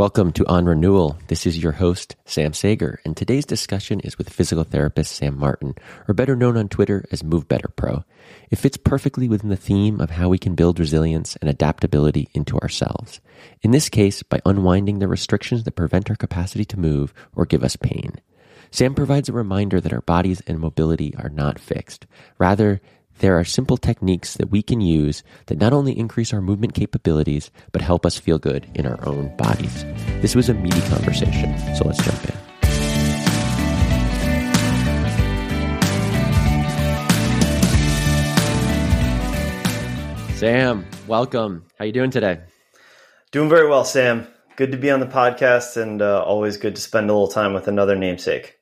Welcome to On Renewal. This is your host, Sam Sager, and today's discussion is with physical therapist Sam Martin, or better known on Twitter as Move Better Pro. It fits perfectly within the theme of how we can build resilience and adaptability into ourselves. In this case, by unwinding the restrictions that prevent our capacity to move or give us pain. Sam provides a reminder that our bodies and mobility are not fixed. Rather, there are simple techniques that we can use that not only increase our movement capabilities, but help us feel good in our own bodies. This was a meaty conversation, so let's jump in. Sam, welcome. How you doing today? Doing very well, Sam. Good to be on the podcast, and uh, always good to spend a little time with another namesake.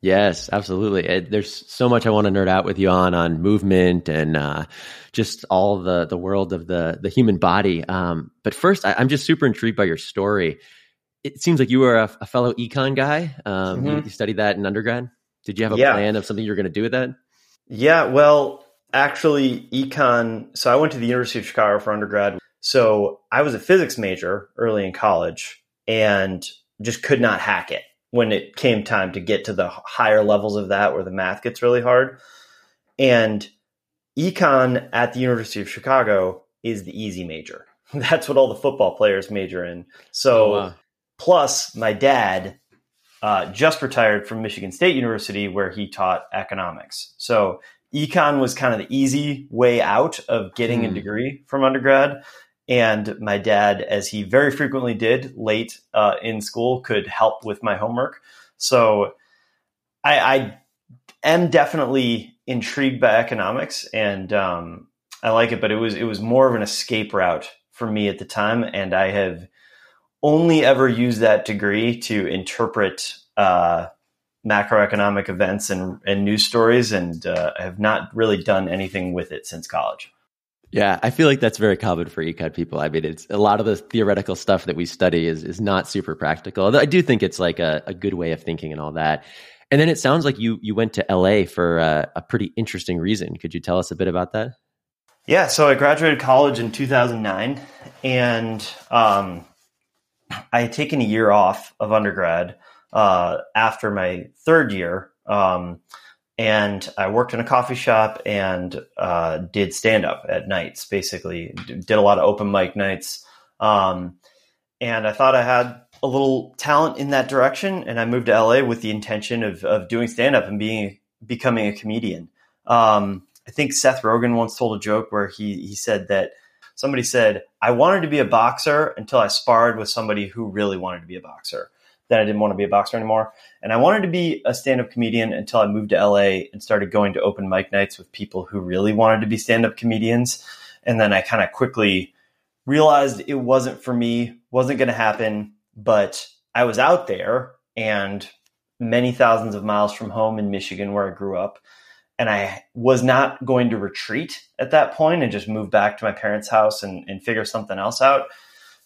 Yes, absolutely. It, there's so much I want to nerd out with you on on movement and uh, just all the the world of the the human body. Um, but first, I, am just super intrigued by your story. It seems like you were a, a fellow econ guy. Um, mm-hmm. you, you, studied that in undergrad. Did you have a yeah. plan of something you were going to do with that? Yeah, well, actually, econ. So I went to the University of Chicago for undergrad. So I was a physics major early in college and just could not hack it when it came time to get to the higher levels of that where the math gets really hard. And econ at the University of Chicago is the easy major. That's what all the football players major in. So, oh, wow. plus my dad uh, just retired from Michigan State University where he taught economics. So, econ was kind of the easy way out of getting hmm. a degree from undergrad. And my dad, as he very frequently did late uh, in school, could help with my homework. So I, I am definitely intrigued by economics, and um, I like it. But it was it was more of an escape route for me at the time, and I have only ever used that degree to interpret uh, macroeconomic events and, and news stories, and uh, have not really done anything with it since college. Yeah, I feel like that's very common for econ people. I mean, it's a lot of the theoretical stuff that we study is is not super practical. Although I do think it's like a, a good way of thinking and all that. And then it sounds like you you went to LA for a, a pretty interesting reason. Could you tell us a bit about that? Yeah, so I graduated college in 2009, and um, I had taken a year off of undergrad uh, after my third year. Um, and I worked in a coffee shop and uh, did stand up at nights. Basically, did a lot of open mic nights, um, and I thought I had a little talent in that direction. And I moved to LA with the intention of of doing stand up and being becoming a comedian. Um, I think Seth Rogen once told a joke where he he said that somebody said I wanted to be a boxer until I sparred with somebody who really wanted to be a boxer then I didn't want to be a boxer anymore. And I wanted to be a stand up comedian until I moved to LA and started going to open mic nights with people who really wanted to be stand up comedians. And then I kind of quickly realized it wasn't for me, wasn't going to happen. But I was out there and many thousands of miles from home in Michigan, where I grew up. And I was not going to retreat at that point and just move back to my parents' house and, and figure something else out.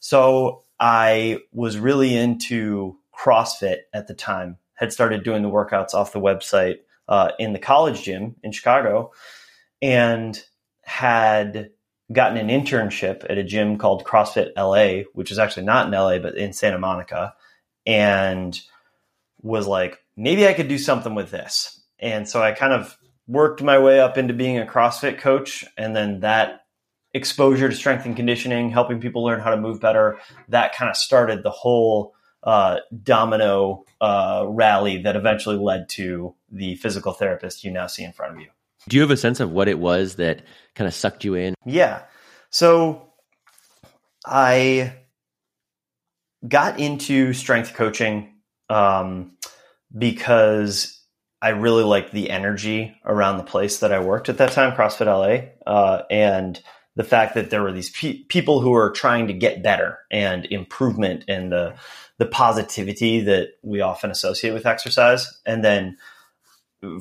So I was really into CrossFit at the time, had started doing the workouts off the website uh, in the college gym in Chicago, and had gotten an internship at a gym called CrossFit LA, which is actually not in LA, but in Santa Monica, and was like, maybe I could do something with this. And so I kind of worked my way up into being a CrossFit coach. And then that exposure to strength and conditioning, helping people learn how to move better, that kind of started the whole uh, domino uh, rally that eventually led to the physical therapist you now see in front of you. Do you have a sense of what it was that kind of sucked you in? Yeah. So I got into strength coaching um, because I really liked the energy around the place that I worked at that time, CrossFit LA, uh, and the fact that there were these pe- people who were trying to get better and improvement and the the positivity that we often associate with exercise. And then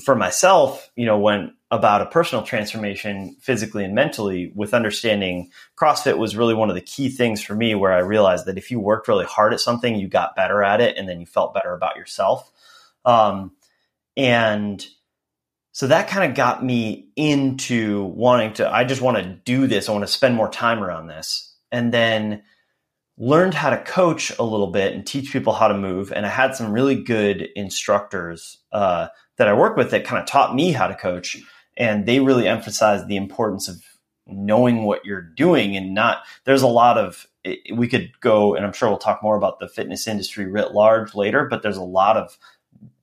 for myself, you know, when about a personal transformation physically and mentally with understanding CrossFit was really one of the key things for me where I realized that if you worked really hard at something, you got better at it and then you felt better about yourself. Um, and so that kind of got me into wanting to, I just want to do this. I want to spend more time around this. And then learned how to coach a little bit and teach people how to move. And I had some really good instructors uh, that I work with that kind of taught me how to coach. And they really emphasized the importance of knowing what you're doing and not, there's a lot of, we could go, and I'm sure we'll talk more about the fitness industry writ large later, but there's a lot of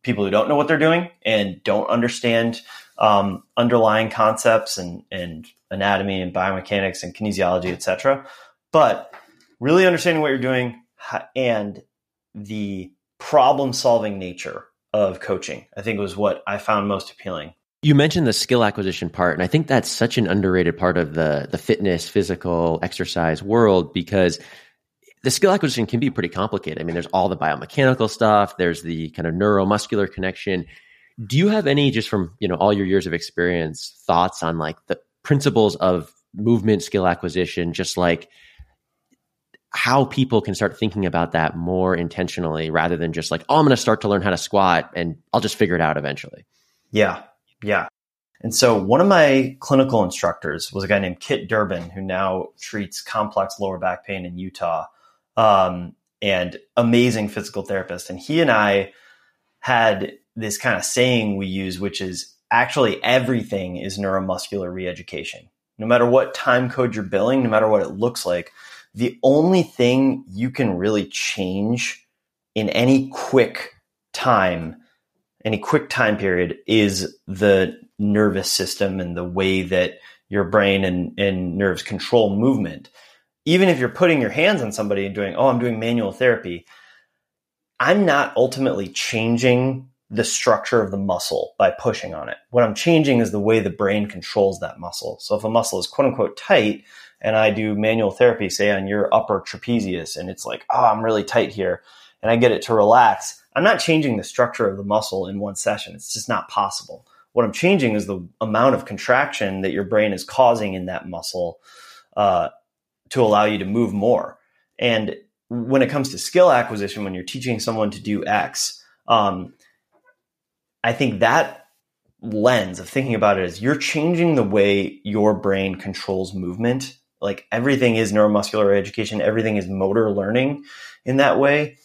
people who don't know what they're doing and don't understand um, underlying concepts and, and anatomy and biomechanics and kinesiology, etc. But really understanding what you're doing and the problem solving nature of coaching, I think was what I found most appealing. You mentioned the skill acquisition part, and I think that's such an underrated part of the the fitness, physical, exercise world because the skill acquisition can be pretty complicated. I mean, there's all the biomechanical stuff, there's the kind of neuromuscular connection. Do you have any just from, you know, all your years of experience thoughts on like the principles of movement skill acquisition just like how people can start thinking about that more intentionally rather than just like, oh, I'm going to start to learn how to squat and I'll just figure it out eventually. Yeah. Yeah. And so one of my clinical instructors was a guy named Kit Durbin, who now treats complex lower back pain in Utah, um, and amazing physical therapist. And he and I had this kind of saying we use, which is actually everything is neuromuscular reeducation. No matter what time code you're billing, no matter what it looks like, the only thing you can really change in any quick time, any quick time period is the nervous system and the way that your brain and, and nerves control movement. Even if you're putting your hands on somebody and doing, oh, I'm doing manual therapy, I'm not ultimately changing the structure of the muscle by pushing on it. What I'm changing is the way the brain controls that muscle. So if a muscle is quote unquote tight, and I do manual therapy, say on your upper trapezius, and it's like, oh, I'm really tight here, and I get it to relax, I'm not changing the structure of the muscle in one session. It's just not possible. What I'm changing is the amount of contraction that your brain is causing in that muscle uh, to allow you to move more. And when it comes to skill acquisition, when you're teaching someone to do X, um, I think that lens of thinking about it is you're changing the way your brain controls movement like everything is neuromuscular education, everything is motor learning in that way.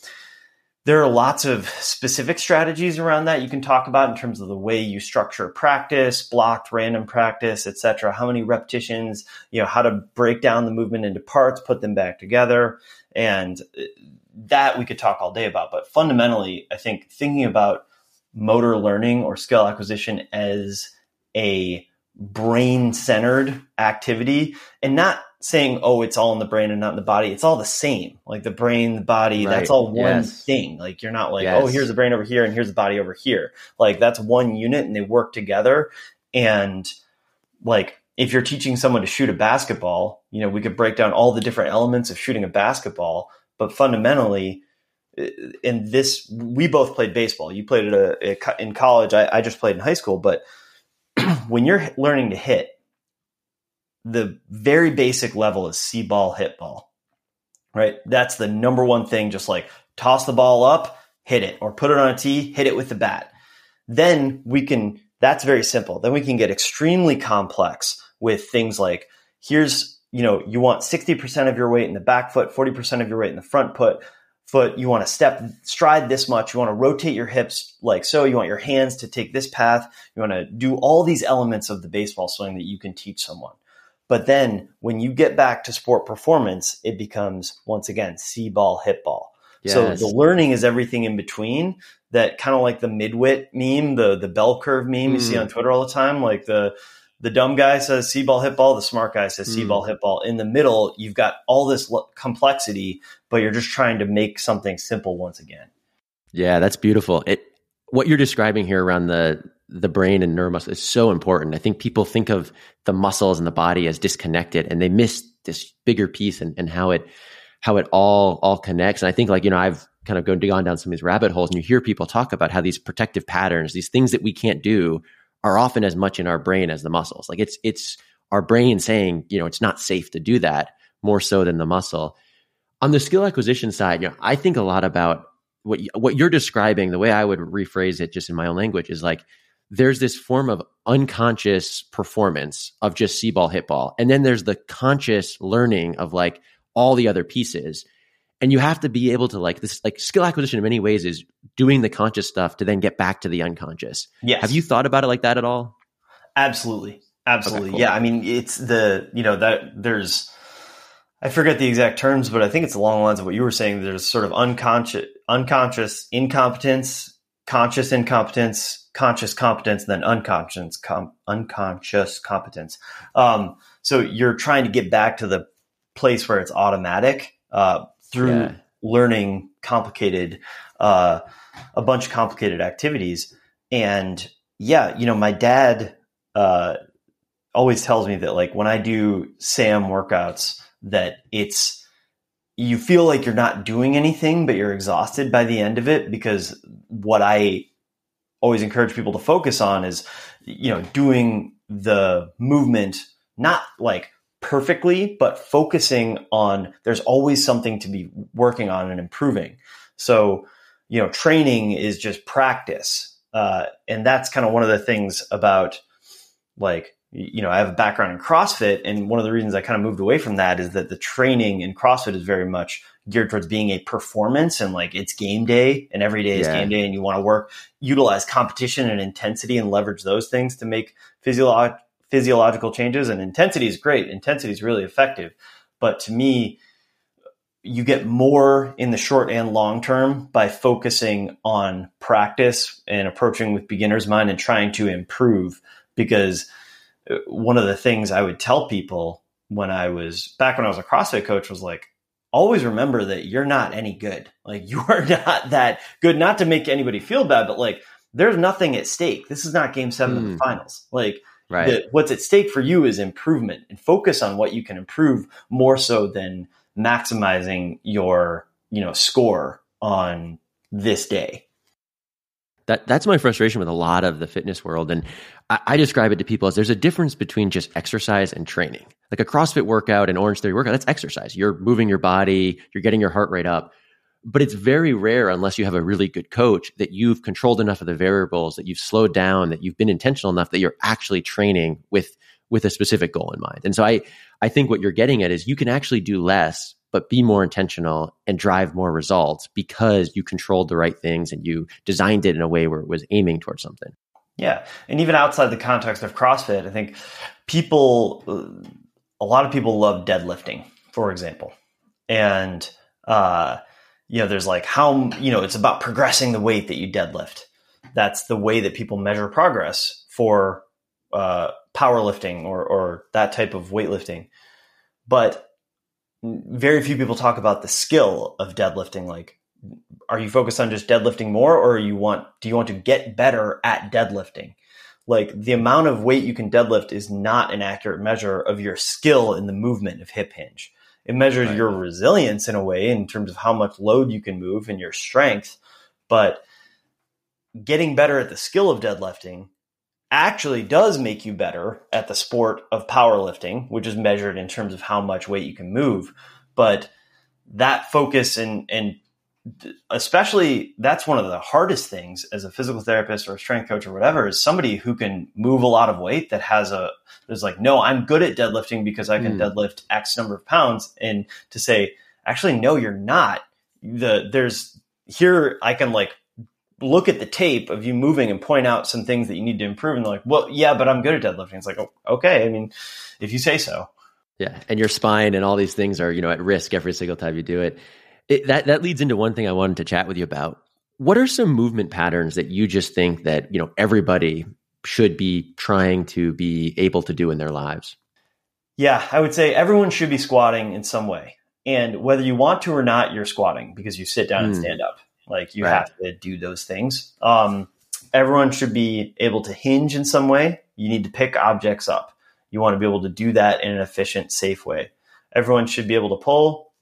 There are lots of specific strategies around that you can talk about in terms of the way you structure practice, blocked random practice, etc. How many repetitions, you know, how to break down the movement into parts, put them back together. And uh, that we could talk all day about. But fundamentally, I think thinking about motor learning or skill acquisition as a brain centered activity and not saying, oh, it's all in the brain and not in the body. It's all the same. Like the brain, the body, right. that's all one yes. thing. Like you're not like, oh, yes. oh, here's the brain over here and here's the body over here. Like that's one unit and they work together. And like if you're teaching someone to shoot a basketball, you know, we could break down all the different elements of shooting a basketball, but fundamentally, in this, we both played baseball. You played it a, in college. I, I just played in high school, but when you're learning to hit, the very basic level is see ball, hit ball, right? That's the number one thing. Just like toss the ball up, hit it, or put it on a tee, hit it with the bat. Then we can, that's very simple. Then we can get extremely complex with things like here's, you know, you want 60% of your weight in the back foot, 40% of your weight in the front foot foot. You want to step, stride this much. You want to rotate your hips like so. You want your hands to take this path. You want to do all these elements of the baseball swing that you can teach someone. But then when you get back to sport performance, it becomes once again see ball, hit ball. Yes. So the learning is everything in between. That kind of like the midwit meme, the the bell curve meme mm. you see on mm. Twitter all the time. Like the the dumb guy says see ball, hit ball. The smart guy says see mm. ball, hit ball. In the middle, you've got all this complexity, but you're just trying to make something simple once again. Yeah, that's beautiful. It what you're describing here around the the brain and neuromuscle is so important. I think people think of the muscles and the body as disconnected and they miss this bigger piece and, and how it how it all all connects. And I think like, you know, I've kind of gone down some of these rabbit holes and you hear people talk about how these protective patterns, these things that we can't do are often as much in our brain as the muscles. Like it's it's our brain saying, you know, it's not safe to do that more so than the muscle. On the skill acquisition side, you know, I think a lot about what what you're describing. The way I would rephrase it, just in my own language, is like there's this form of unconscious performance of just see ball hit ball and then there's the conscious learning of like all the other pieces and you have to be able to like this like skill acquisition in many ways is doing the conscious stuff to then get back to the unconscious Yes. have you thought about it like that at all Absolutely. Absolutely. Okay, cool. Yeah. I mean, it's the, you know, that there's, I forget the exact terms, but I think it's along the lines of what you were saying. There's sort of unconscious, unconscious incompetence, conscious incompetence, conscious competence, then unconscious, com- unconscious competence. Um, so you're trying to get back to the place where it's automatic, uh, through Yeah. learning complicated, uh, a bunch of complicated activities. And yeah, you know, my dad, uh, always tells me that like when I do SAM workouts, that it's you feel like you're not doing anything, but you're exhausted by the end of it because what I always encourage people to focus on is you know doing the movement not like perfectly, but focusing on there's always something to be working on and improving. So you know, training is just practice, uh, and that's kind of one of the things about like you know, I have a background in CrossFit, and one of the reasons I kind of moved away from that is that the training in CrossFit is very much geared towards being a performance and like it's game day, and every day is Yeah. game day, and you want to work, utilize competition and intensity, and leverage those things to make physiolo- physiological changes. And intensity is great; intensity is really effective, but to me, you get more in the short and long term by focusing on practice and approaching with beginner's mind and trying to improve because uh, one of the things I would tell people when I was back when I was a CrossFit coach was like, always remember that you're not any good. Like you are not that good. Not to make anybody feel bad, but like there's nothing at stake. This is not game seven of Hmm. the finals. Like right. the, what's at stake for you is improvement and focus on what you can improve more so than maximizing your, you know, score on this day. that that's my frustration with a lot of the fitness world and I, I describe it to people as there's a difference between just exercise and training. Like a crossfit workout an Orangetheory workout that's exercise. You're moving your body you're getting your heart rate up but it's very rare unless you have a really good coach that you've controlled enough of the variables that you've slowed down that you've been intentional enough that you're actually training with with a specific goal in mind and so i i think what you're getting at is you can actually do less but be more intentional and drive more results because you controlled the right things and you designed it in a way where it was aiming towards something. Yeah. And even outside the context of CrossFit, I think people, a lot of people love deadlifting, for example. And, uh, you know, there's like how, you know, it's about progressing the weight that you deadlift. That's the way that people measure progress for uh, powerlifting or, or that type of weightlifting. But very few people talk about the skill of deadlifting. Like, are you focused on just deadlifting more, or you want do you want to get better at deadlifting? Like the amount of weight you can deadlift is not an accurate measure of your skill in the movement of hip hinge. It measures Right. your resilience in a way in terms of how much load you can move and your strength, but getting better at the skill of deadlifting actually does make you better at the sport of powerlifting, which is measured in terms of how much weight you can move. But that focus and and especially that's one of the hardest things as a physical therapist or a strength coach or whatever is somebody who can move a lot of weight that has a there's like no i'm good at deadlifting because i can Mm. deadlift x number of pounds. And to say actually no you're not. The there's here i can like look at the tape of you moving and point out some things that you need to improve. And they're like well yeah but i'm good at deadlifting. It's like oh, okay. I mean if you say so. Yeah, and your spine and all these things are you know at risk every single time you do it. It that that leads into one thing I wanted to chat with you about. What are some movement patterns that you just think that you know everybody should be trying to be able to do in their lives? Yeah, I would say everyone should be squatting in some way. And whether you want to or not, you're squatting because you sit down and Hmm. stand up. Like you Right. have to do those things. Um, everyone should be able to hinge in some way. You need to pick objects up. You want to be able to do that in an efficient, safe way. Everyone should be able to pull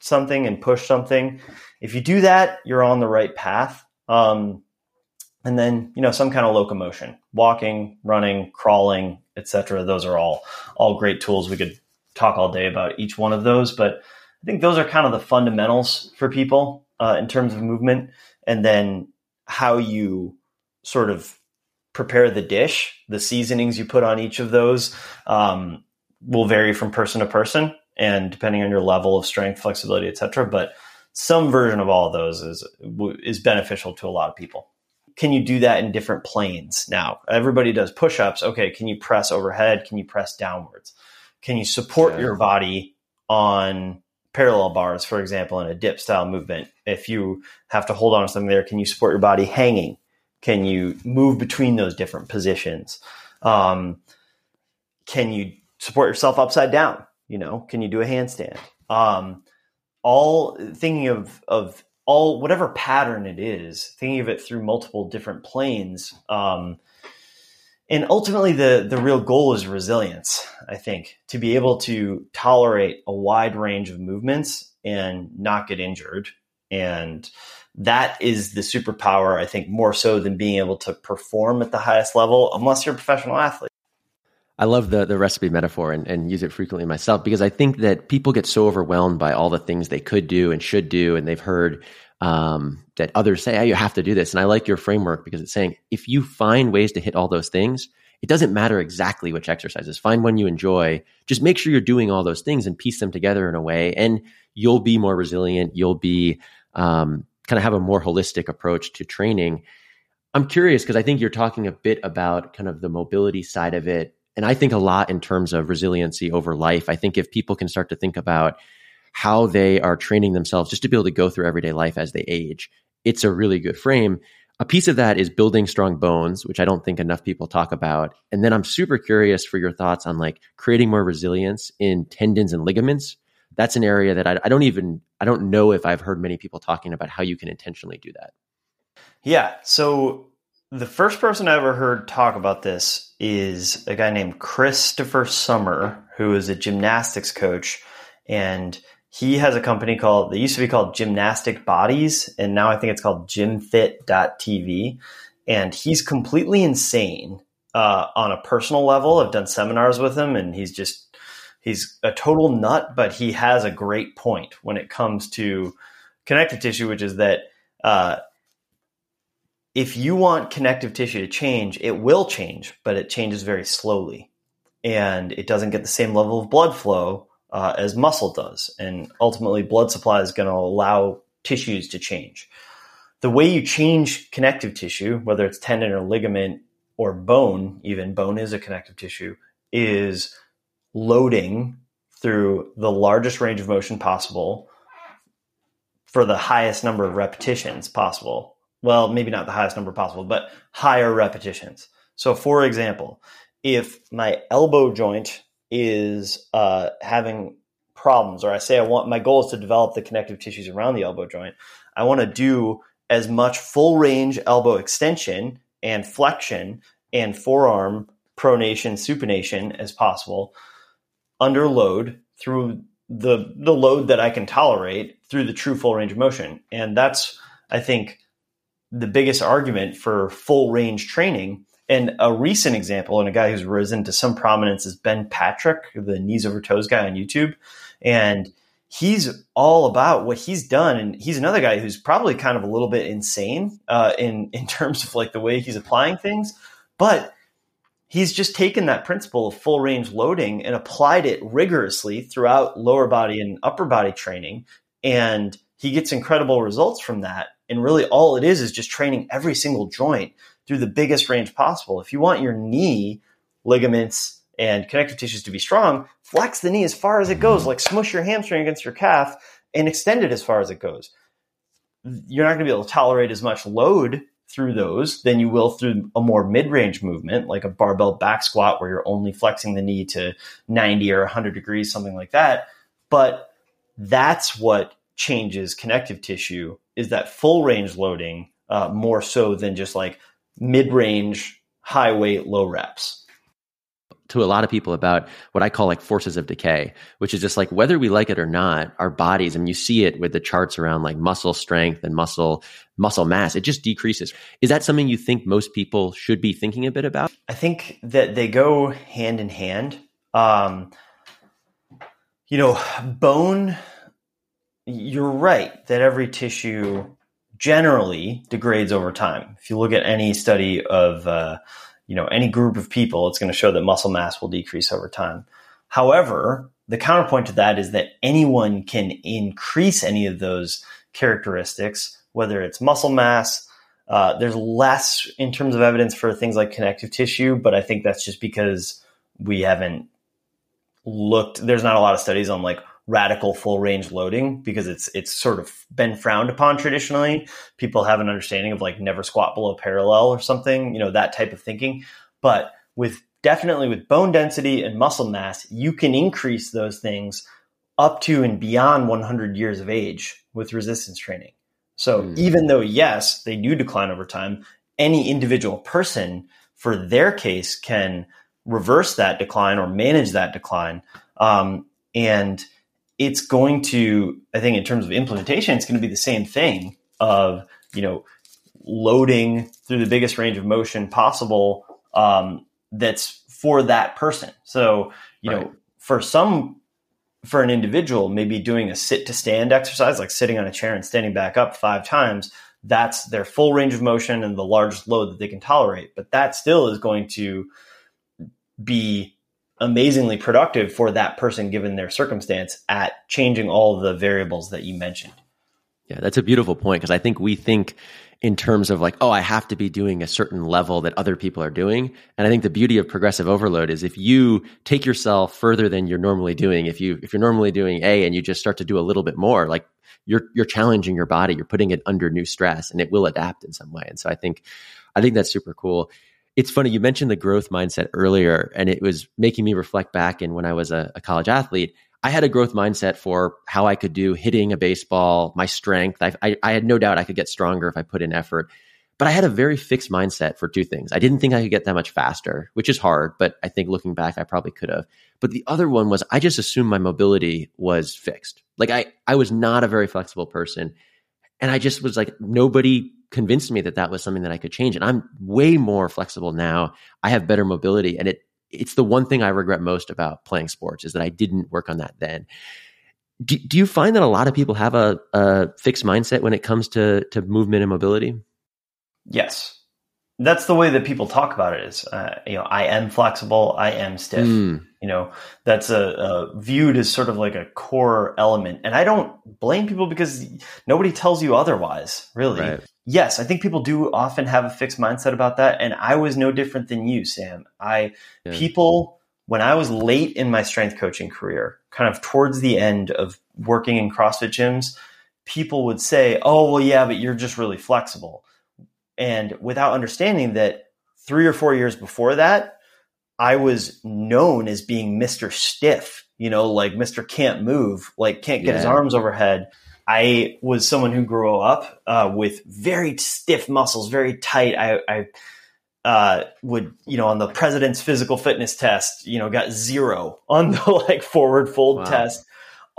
something and push something. If you do that, you're on the right path. Um, and then you know some kind of locomotion, walking, running, crawling, etc. Those are all all great tools. We could talk all day about each one of those, but I think those are kind of the fundamentals for people uh, in terms of movement, and then how you sort of prepare the dish, the seasonings you put on each of those um, will vary from person to person and depending on your level of strength, flexibility, etc. But some version of all of those is is beneficial to a lot of people. Can you do that in different planes? Now, everybody does push-ups. Okay, can you press overhead? Can you press downwards? Can you support yeah. your body on parallel bars, for example, in a dip style movement? If you have to hold on to something there, can you support your body hanging? Can you move between those different positions? Um, can you support yourself upside down? You know, can you do a handstand? Um, all thinking of of all whatever pattern it is, thinking of it through multiple different planes. Um, and ultimately, the the real goal is resilience. I think to be able to tolerate a wide range of movements and not get injured, and that is the superpower. I think more so than being able to perform at the highest level, unless you're a professional athlete. I love the the recipe metaphor and, and use it frequently myself because I think that people get so overwhelmed by all the things they could do and should do, and they've heard um, that others say, "Oh, you have to do this." And I like your framework because it's saying if you find ways to hit all those things, it doesn't matter exactly which exercises. Find one you enjoy. Just make sure you're doing all those things and piece them together in a way, and you'll be more resilient. You'll be um, kind of have a more holistic approach to training. I'm curious because I think you're talking a bit about kind of the mobility side of it and I think a lot in terms of resiliency over life. I think if people can start to think about how they are training themselves just to be able to go through everyday life as they age, it's a really good frame. A piece of that is building strong bones, which I don't think enough people talk about. And then I'm super curious for your thoughts on like creating more resilience in tendons and ligaments. That's an area that I, I don't even, I don't know if I've heard many people talking about how you can intentionally do that. Yeah. So the first person I ever heard talk about this is a guy named Christopher Sommer, who is a gymnastics coach. And he has a company called, they used to be called Gymnastic Bodies, and now I think it's called gymfit.tv. And he's completely insane uh, on a personal level. I've done seminars with him, and he's just, he's a total nut, but he has a great point when it comes to connective tissue, which is that uh, if you want connective tissue to change, it will change, but it changes very slowly. And it doesn't get the same level of blood flow uh, as muscle does. And ultimately, blood supply is going to allow tissues to change. The way you change connective tissue, whether it's tendon or ligament or bone, even bone is a connective tissue, is loading through the largest range of motion possible for the highest number of repetitions possible well, maybe not the highest number possible, but higher repetitions. So, for example, if my elbow joint is uh, having problems, or I say I want my goal is to develop the connective tissues around the elbow joint, I want to do as much full range elbow extension and flexion and forearm pronation, supination as possible under load through the the load that I can tolerate through the true full range of motion. And that's I think the biggest argument for full range training. And a recent example, and a guy who's risen to some prominence is Ben Patrick, the knees over toes guy on YouTube. And he's all about what he's done. And he's another guy who's probably kind of a little bit insane uh, in, in terms of like the way he's applying things. But he's just taken that principle of full range loading and applied it rigorously throughout lower body and upper body training. And he gets incredible results from that. And really, all it is is just training every single joint through the biggest range possible. If you want your knee ligaments and connective tissues to be strong, flex the knee as far as it goes, like smush your hamstring against your calf and extend it as far as it goes. You're not going to be able to tolerate as much load through those than you will through a more mid-range movement like a barbell back squat where you're only flexing the knee to 90 or 100 degrees something like that but that's what changes connective tissue is that full range loading uh, more so than just like mid range, high weight, low reps. To a lot of people about what I call like forces of decay, which is just like whether we like it or not, our bodies, and you see it with the charts around like muscle strength and muscle muscle mass, it just decreases. Is that something you think most people should be thinking a bit about? I think that they go hand in hand. Um, you know, bone you're right that every tissue generally degrades over time. If you look at any study of uh, you know any group of people, it's going to show that muscle mass will decrease over time. However, the counterpoint to that is that anyone can increase any of those characteristics, whether it's muscle mass. Uh, there's less in terms of evidence for things like connective tissue, but I think that's just because we haven't looked. There's not a lot of studies on like radical full range loading because it's it's sort of been frowned upon traditionally. People have an understanding of like never squat below parallel or something, you know, that type of thinking. But with definitely with bone density and muscle mass, you can increase those things up to and beyond 100 years of age with resistance training. So mm. even though yes, they do decline over time, any individual person for their case can reverse that decline or manage that decline. Um, and it's going to, I think, in terms of implementation, it's going to be the same thing of, you know, loading through the biggest range of motion possible um, that's for that person. So, you right. know, for some, for an individual, maybe doing a sit to stand exercise, like sitting on a chair and standing back up five times, that's their full range of motion and the largest load that they can tolerate. But that still is going to be amazingly productive for that person given their circumstance at changing all the variables that you mentioned. Yeah, that's a beautiful point because I think we think in terms of like, oh, I have to be doing a certain level that other people are doing. And I think the beauty of progressive overload is if you take yourself further than you're normally doing, if you if you're normally doing A and you just start to do a little bit more, like you're you're challenging your body, you're putting it under new stress and it will adapt in some way. And so I think I think that's super cool it's funny you mentioned the growth mindset earlier and it was making me reflect back in when i was a, a, college athlete i had a growth mindset for how i could do hitting a baseball my strength. I, I, I, had no doubt i could get stronger if i put in effort but i had a very fixed mindset for two things. I didn't think i could get that much faster which is hard but i think looking back i probably could have. But the other one was i just assumed my mobility was fixed. Like i i was not a very flexible person and i just was like nobody convinced me that that was something that I could change. And I'm way more flexible now. I have better mobility, and it it's the one thing I regret most about playing sports is that I didn't work on that then. Do, do you find that a lot of people have a, a fixed mindset when it comes to to movement and mobility? Yes, that's the way that people talk about it is uh, you know i am flexible i am stiff mm. you know that's a, a, viewed as sort of like a core element and i don't blame people because nobody tells you otherwise really right. yes i think people do often have a fixed mindset about that and i was no different than you sam i yeah. people when i was late in my strength coaching career kind of towards the end of working in crossfit gyms people would say oh well yeah but you're just really flexible and without understanding that three or four years before that, I was known as being Mr. Stiff, you know, like Mr. Can't Move, like can't get yeah. his arms overhead. I was someone who grew up uh, with very stiff muscles, very tight. I, I uh, would, you know, on the president's physical fitness test, you know, got zero on the like forward fold wow. test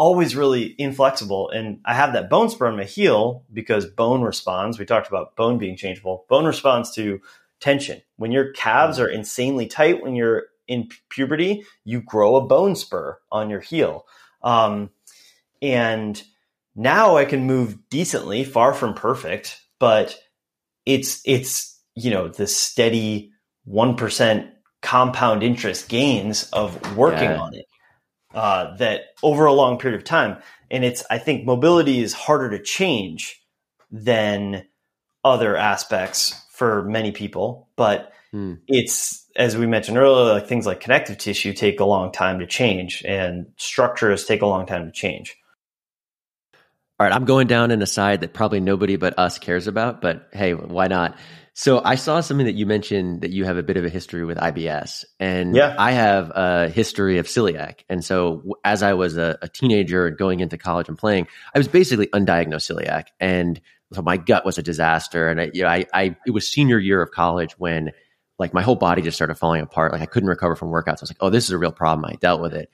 always really inflexible. And I have that bone spur on my heel because bone responds. We talked about bone being changeable. Bone responds to tension. When your calves are insanely tight when you're in puberty, you grow a bone spur on your heel. Um, and now I can move decently, far from perfect, but it's it's you know the steady one percent compound interest gains of working yeah. on it uh, that over a long period of time. And it's, I think mobility is harder to change than other aspects for many people, but hmm. it's, as we mentioned earlier, like things like connective tissue take a long time to change and structures take a long time to change. All right, I'm going down in a side that probably nobody but us cares about, but hey, why not? So I saw something that you mentioned that you have a bit of a history with IBS, and yeah. I have a history of celiac. And so as I was a, a teenager and going into college and playing, I was basically undiagnosed celiac, and so my gut was a disaster. And I, you know, I, I it was senior year of college when like my whole body just started falling apart. Like I couldn't recover from workouts. I was like, oh, this is a real problem. I dealt with it,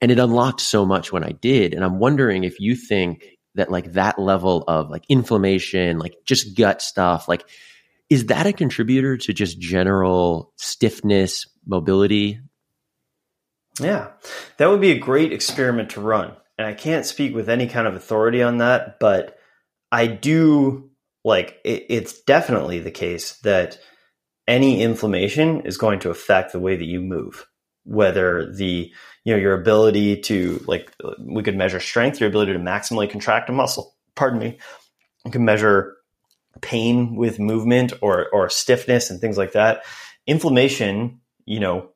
and it unlocked so much when I did. And I'm wondering if you think that like that level of like inflammation, like just gut stuff, like is that a contributor to just general stiffness, mobility? Yeah, that would be a great experiment to run. And I can't speak with any kind of authority on that, but I do like it, it's definitely the case that any inflammation is going to affect the way that you move whether the you know your ability to like we could measure strength your ability to maximally contract a muscle pardon me, you can measure pain with movement or or stiffness and things like that. Inflammation, you know,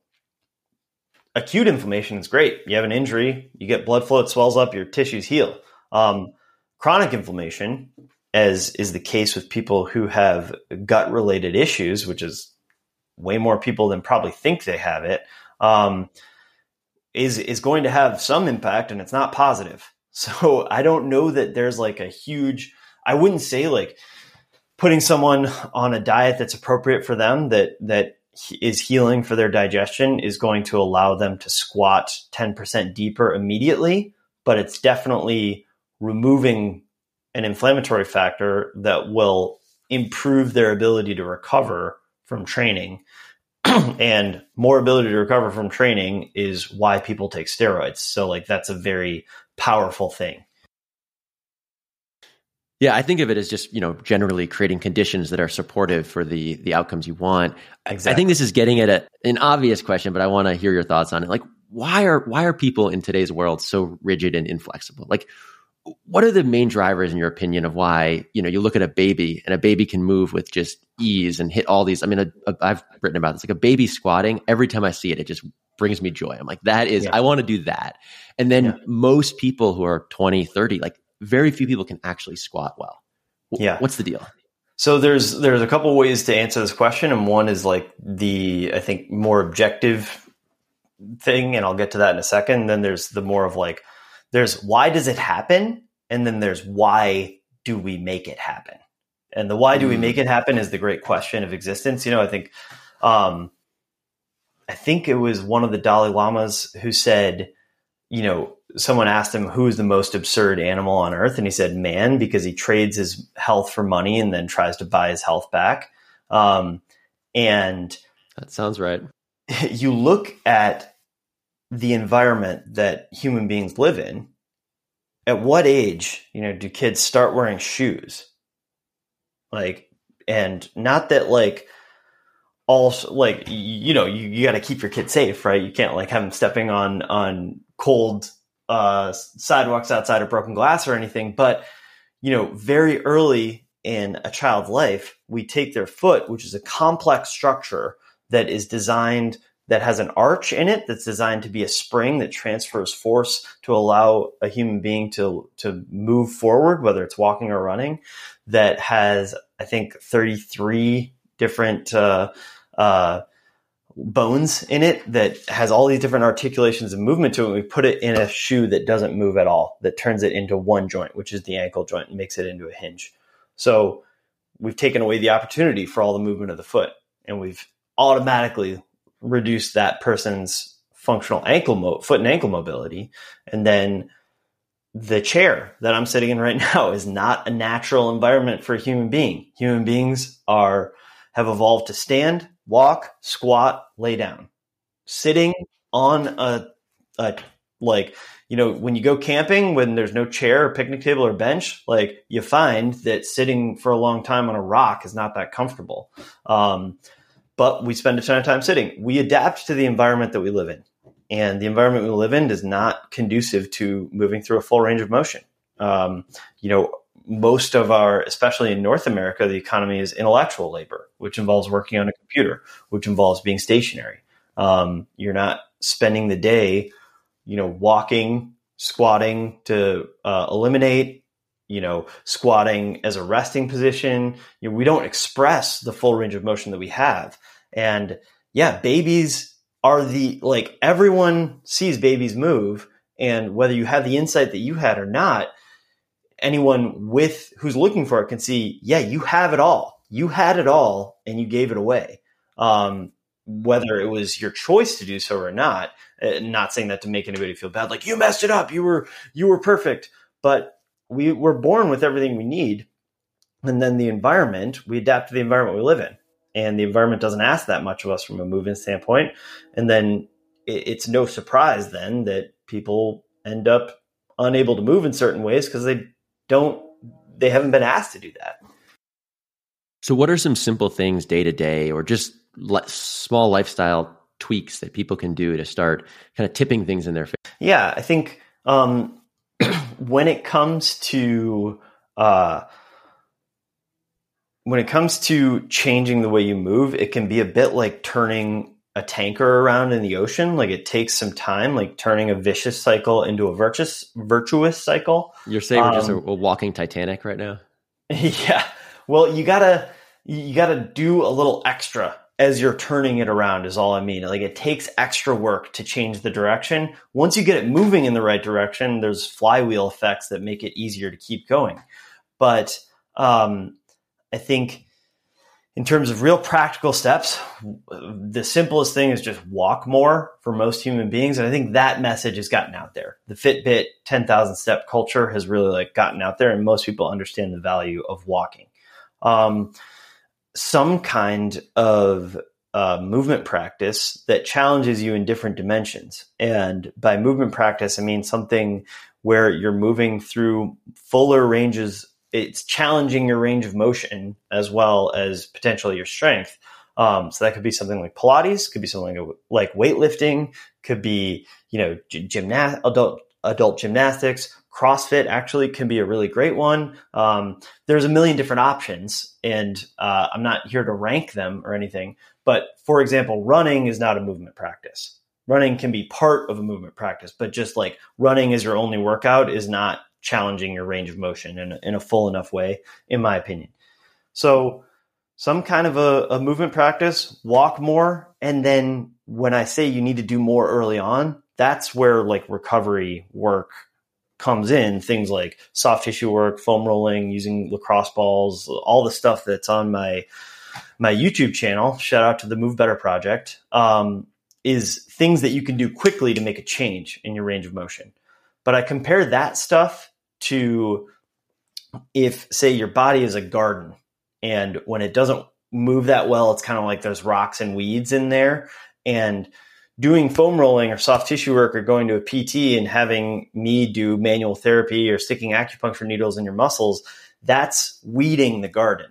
acute inflammation is great. You have an injury, you get blood flow, it swells up, your tissues heal. Um, chronic inflammation, as is the case with people who have gut related issues, which is way more people than probably think they have it, um, is is going to have some impact, and it's not positive. So I don't know that there's like a huge. I wouldn't say like putting someone on a diet that's appropriate for them that that is healing for their digestion is going to allow them to squat 10% deeper immediately, but it's definitely removing an inflammatory factor that will improve their ability to recover from training. and more ability to recover from training is why people take steroids. So, like, that's a very powerful thing. Yeah, I think of it as just you know generally creating conditions that are supportive for the the outcomes you want. Exactly. I think this is getting at a, an obvious question, but I want to hear your thoughts on it. Like, why are why are people in today's world so rigid and inflexible? Like, what are the main drivers in your opinion of why you know you look at a baby and a baby can move with just ease and hit all these? I mean, i have written about this. Like a baby squatting, every time I see it, it just brings me joy. I'm like, that is, yeah. I want to do that. And then yeah. most people who are 20, 30, like very few people can actually squat well. Yeah. What's the deal? So there's there's a couple ways to answer this question, and one is like the I think more objective thing, and I'll get to that in a second. Then there's the more of like there's why does it happen, and then there's why do we make it happen, and the why do we mm. make it happen is the great question of existence. You know, I think um, I think it was one of the Dalai Lamas who said, you know, someone asked him who is the most absurd animal on earth, and he said man because he trades his health for money and then tries to buy his health back. Um, and that sounds right. You look at the environment that human beings live in. At what age, you know, do kids start wearing shoes? Like, and not that like also like you know you, you got to keep your kid safe right you can't like have them stepping on on cold uh, sidewalks outside of broken glass or anything, but you know, very early in a child's life, we take their foot, which is a complex structure that is designed that has an arch in it that's designed to be a spring that transfers force to allow a human being to to move forward, whether it's walking or running. That has, I think, thirty three different uh, uh, bones in it that has all these different articulations and movement to it. we put it in a shoe that doesn't move at all, that turns it into one joint, which is the ankle joint, and makes it into a hinge. So we've taken away the opportunity for all the movement of the foot, and we've automatically reduced that person's functional ankle mo- foot and ankle mobility. And then the chair that I'm sitting in right now is not a natural environment for a human being. Human beings are have evolved to stand, walk, squat, lay down. Sitting on a, a like you know when you go camping when there's no chair or picnic table or bench like you find that sitting for a long time on a rock is not that comfortable. Um, but we spend a ton of time sitting. We adapt to the environment that we live in. And the environment we live in is not conducive to moving through a full range of motion. Um, you know most of our, especially in North America, the economy is intellectual labor, which involves working on a computer, which involves being stationary. Um, you're not spending the day, you know, walking, squatting to uh, eliminate, you know, squatting as a resting position. You know, we don't express the full range of motion that we have. And yeah, babies are the, like, everyone sees babies move. And whether you have the insight that you had or not, anyone with who's looking for it can see, yeah, you have it all. You had it all and you gave it away. Um, whether it was your choice to do so or not, uh, not saying that to make anybody feel bad, like you messed it up, you were you were perfect, but we were born with everything we need, and then the environment we adapt to the environment we live in, and the environment doesn't ask that much of us from a movement standpoint, and then it, it's no surprise then that people end up unable to move in certain ways because they don't they haven't been asked to do that. So, what are some simple things day to day, or just small lifestyle tweaks that people can do to start kind of tipping things in their favor? Yeah, I think um, when it comes to uh, when it comes to changing the way you move, it can be a bit like turning a tanker around in the ocean. Like it takes some time, like turning a vicious cycle into a virtuous virtuous cycle. You're saying we're just a, um, a walking Titanic right now. Yeah. Well, you gotta you gotta do a little extra as you're turning it around. Is all I mean. Like it takes extra work to change the direction. Once you get it moving in the right direction, there's flywheel effects that make it easier to keep going. But um, I think in terms of real practical steps, the simplest thing is just walk more for most human beings. And I think that message has gotten out there. The Fitbit 10,000 step culture has really like gotten out there and most people understand the value of walking. Um, some kind of uh, movement practice that challenges you in different dimensions. And by movement practice, I mean something where you're moving through fuller ranges it's challenging your range of motion as well as potentially your strength. Um, so that could be something like Pilates, could be something like weightlifting, could be you know gymnast adult adult gymnastics. CrossFit actually can be a really great one. Um, there's a million different options, and uh, I'm not here to rank them or anything. But for example, running is not a movement practice. Running can be part of a movement practice, but just like running is your only workout is not challenging your range of motion in in a full enough way, in my opinion. So, some kind of a, a movement practice, walk more. And then when I say you need to do more early on, that's where like recovery work comes in. Things like soft tissue work, foam rolling, using lacrosse balls, all the stuff that's on my my YouTube channel. Shout out to the Move Better Project. Um, is things that you can do quickly to make a change in your range of motion. But I compare that stuff to if say your body is a garden and when it doesn't move that well it's kind of like there's rocks and weeds in there and doing foam rolling or soft tissue work or going to a PT and having me do manual therapy or sticking acupuncture needles in your muscles that's weeding the garden.